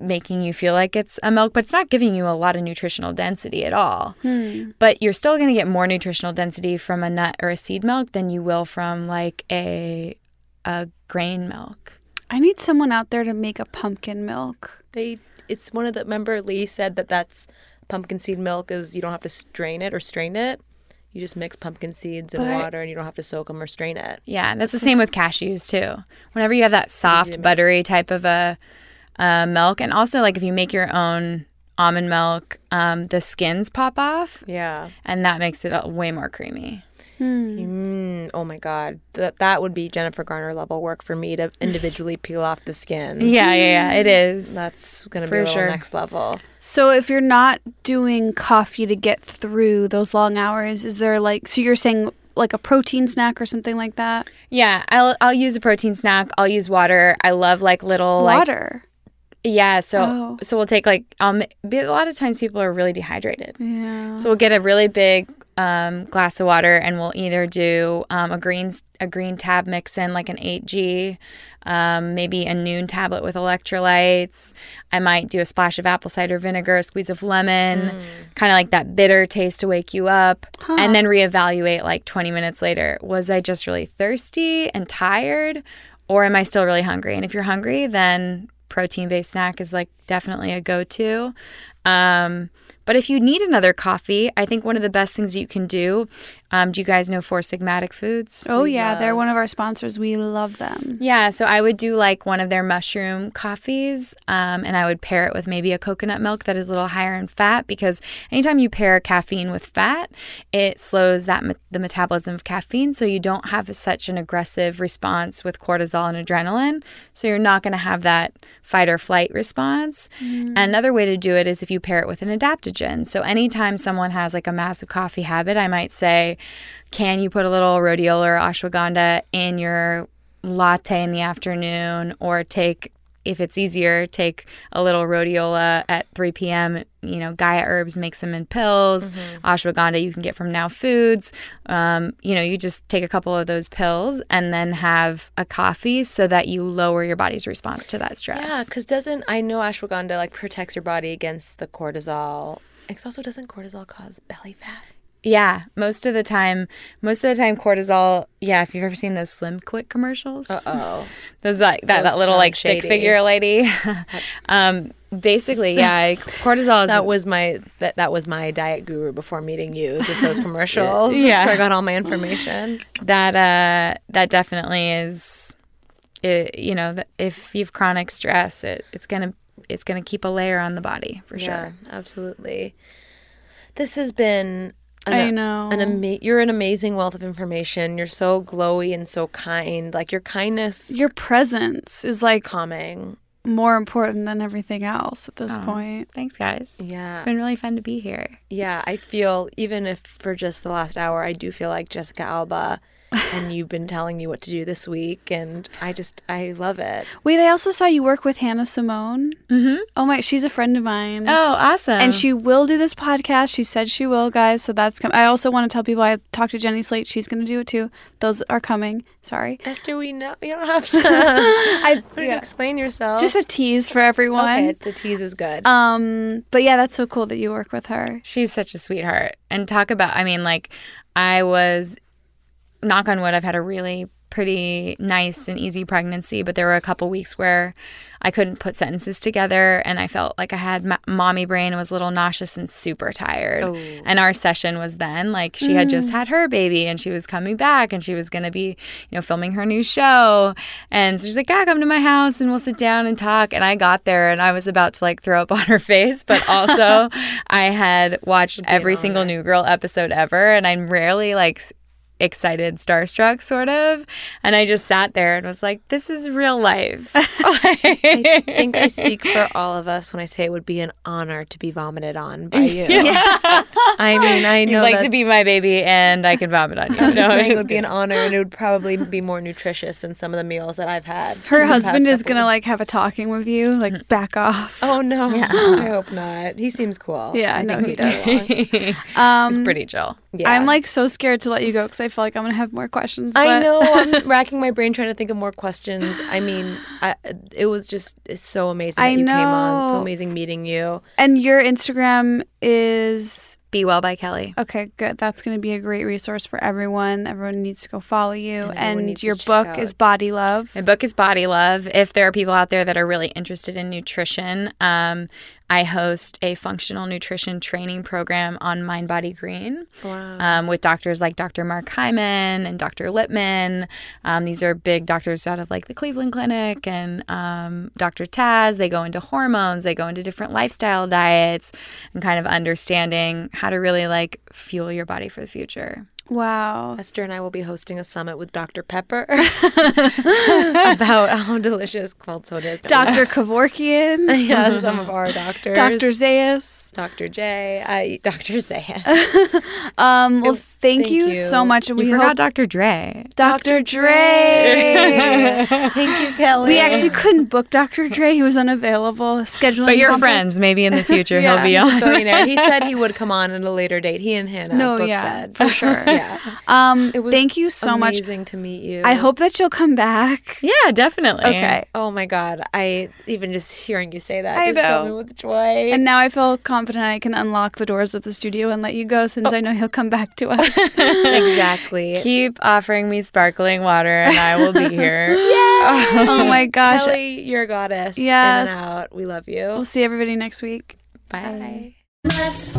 making you feel like it's a milk, but it's not giving you a lot of nutritional density at all. Hmm. But you're still going to get more nutritional density from a nut or a seed milk than you will from like a a grain milk. I need someone out there to make a pumpkin milk. They, it's one of the. Remember, Lee said that that's pumpkin seed milk is you don't have to strain it or strain it. You just mix pumpkin seeds and But I- water, and you don't have to soak them or strain it. Yeah, and that's the same with cashews too. Whenever you have that soft, buttery type of a uh, milk, and also like if you make your own almond milk, um, the skins pop off, Yeah. and that makes it way more creamy. Mm, oh my God, that that would be Jennifer Garner level work for me to individually peel off the skins. Yeah, yeah, yeah. It is. That's gonna be For a little sure. next level. So if you're not doing coffee to get through those long hours, is there like so you're saying like a protein snack or something like that? yeah. I'll I'll use a protein snack. I'll use water. I love like little like Water. Yeah. So Oh. so we'll take like um. A lot of times people are really dehydrated. yeah. So we'll get a really big um, glass of water, and we'll either do um, a green a green tab mix in like an 8G, um, maybe a Nuun tablet with electrolytes. I might do a splash of apple cider vinegar, a squeeze of lemon, kind of like that bitter taste to wake you up, and then reevaluate like 20 minutes later. Was I just really thirsty and tired, or am I still really hungry? And if you're hungry, then protein based snack is like definitely a go to. Um, but if you need another coffee, I think one of the best things you can do. Um, do you guys know Four Sigmatic Foods? Oh yeah, they're one of our sponsors. We love them. Yeah, so I would do like one of their mushroom coffees, um, and I would pair it with maybe a coconut milk that is a little higher in fat because anytime you pair caffeine with fat, it slows that me- the metabolism of caffeine, so you don't have such an aggressive response with cortisol and adrenaline. So you're not going to have that fight or flight response. And another way to do it is if you pair it with an adaptogen. So anytime someone has like a massive coffee habit, I might say, can you put a little rhodiola or ashwagandha in your latte in the afternoon? Or take if it's easier take a little rhodiola at 3 p.m you know gaia herbs makes them in pills ashwagandha you can get from now foods. Um, you know you just take a couple of those pills and then have a coffee so that you lower your body's response to that stress. Yeah, because doesn't I know ashwagandha like protects your body against the cortisol. It also doesn't cortisol cause belly fat. Yeah, most of the time, most of the time, cortisol. Yeah, if you've ever seen those Slim Quick commercials, uh oh, those like that, Those that little like stick figure lady. um, basically, yeah, cortisol is that was my that that was my diet guru before meeting you. Just those commercials. Yeah. That's where I got all my information. that uh that definitely is, it, you know, if you've chronic stress, it it's gonna it's gonna keep a layer on the body for sure. Absolutely. This has been. An, I know. An ama- you're an amazing wealth of information. You're so glowy and so kind. Like your kindness, Your presence is like calming. more important than everything else at this oh. point. Thanks, guys. Yeah. it's been really fun to be here. Yeah, I feel even if for just the last hour, I do feel like Jessica Alba, and you've been telling me what to do this week, and I just I love it. Wait, I also saw you work with Hannah Simone. Mm-hmm. Oh my, she's a friend of mine. Oh, awesome! And she will do this podcast. She said she will, guys. So that's coming. I also want to tell people I talked to Jenny Slate. She's going to do it too. Those are coming. Sorry. Esther, we know you don't have to. I yeah. explain yourself. Just a tease for everyone. okay. The tease is good. Um, but yeah, that's so cool that you work with her. She's such a sweetheart. And talk about, I mean, like, I was, knock on wood, I've had a really pretty nice and easy pregnancy, but there were a couple weeks where I couldn't put sentences together and I felt like I had ma- mommy brain and was a little nauseous and super tired. And our session was then like she had just had her baby and she was coming back and she was going to be, you know, filming her new show. And so she's like, yeah, come to my house and we'll sit down and talk. And I got there and I was about to like throw up on her face, but also I had watched every single New Girl episode ever and I'm rarely like excited, starstruck, sort of. And I just sat there and was like, this is real life. I think I speak for all of us when I say it would be an honor to be vomited on by you. I mean, I You'd like that to be my baby and I can vomit on you. I'm No, it just would be an honor, and it would probably be more nutritious than some of the meals that I've had. Her husband is gonna like have a talking with you, like back off. Oh no! I hope not. He seems cool. Yeah, I no, think he we get along. Um, It's pretty chill. Yeah. I'm like so scared to let you go because I feel like I'm gonna have more questions. I know. I'm racking my brain trying to think of more questions. I mean, I, it was just so amazing that I you came on. So amazing meeting you. And your Instagram is Be well by Kelly. okay. Good. That's going to be a great resource for everyone. Everyone needs to go follow you. And And, your book out- is Body Love. My book is Body Love. If there are people out there that are really interested in nutrition, um, I host a functional nutrition training program on Mind Body Green Wow. um, with doctors like Dr. Mark Hyman and Dr. Lipman. Um, these are big doctors out of like the Cleveland Clinic and um, Dr. Taz. They go into hormones, they go into different lifestyle diets, and kind of understanding how to really like fuel your body for the future. Wow. Esther and I will be hosting a summit with Dr. Pepper about how delicious cold soda is. Dr. Kevorkian. yeah, some of our doctors. Dr. Zayas. Dr. J. I Dr. Zayas. Um, well, thank, thank you, you. so much. You We forgot Dr. Dre. Dr. Dre. Thank you, Kelly. we actually couldn't book Dr. Dre. He was unavailable. Scheduling. But you're friends. Maybe in the future Yeah. he'll be He's a on. billionaire. He said he would come on at a later date. He and Hannah No, both yeah, said for sure. yeah. Um, It was thank you so much. Amazing to meet you. I hope that you'll come back. Yeah, definitely. Okay. Oh my god! I even just hearing you say that I just filled me with joy. And now I feel confident I can unlock the doors of the studio and let you go since I know he'll come back to us. exactly. Keep offering me sparkling water and I will be here. oh my gosh. Kelly, you're a goddess. Yes. In and out. We love you. We'll see everybody next week. Bye. Let's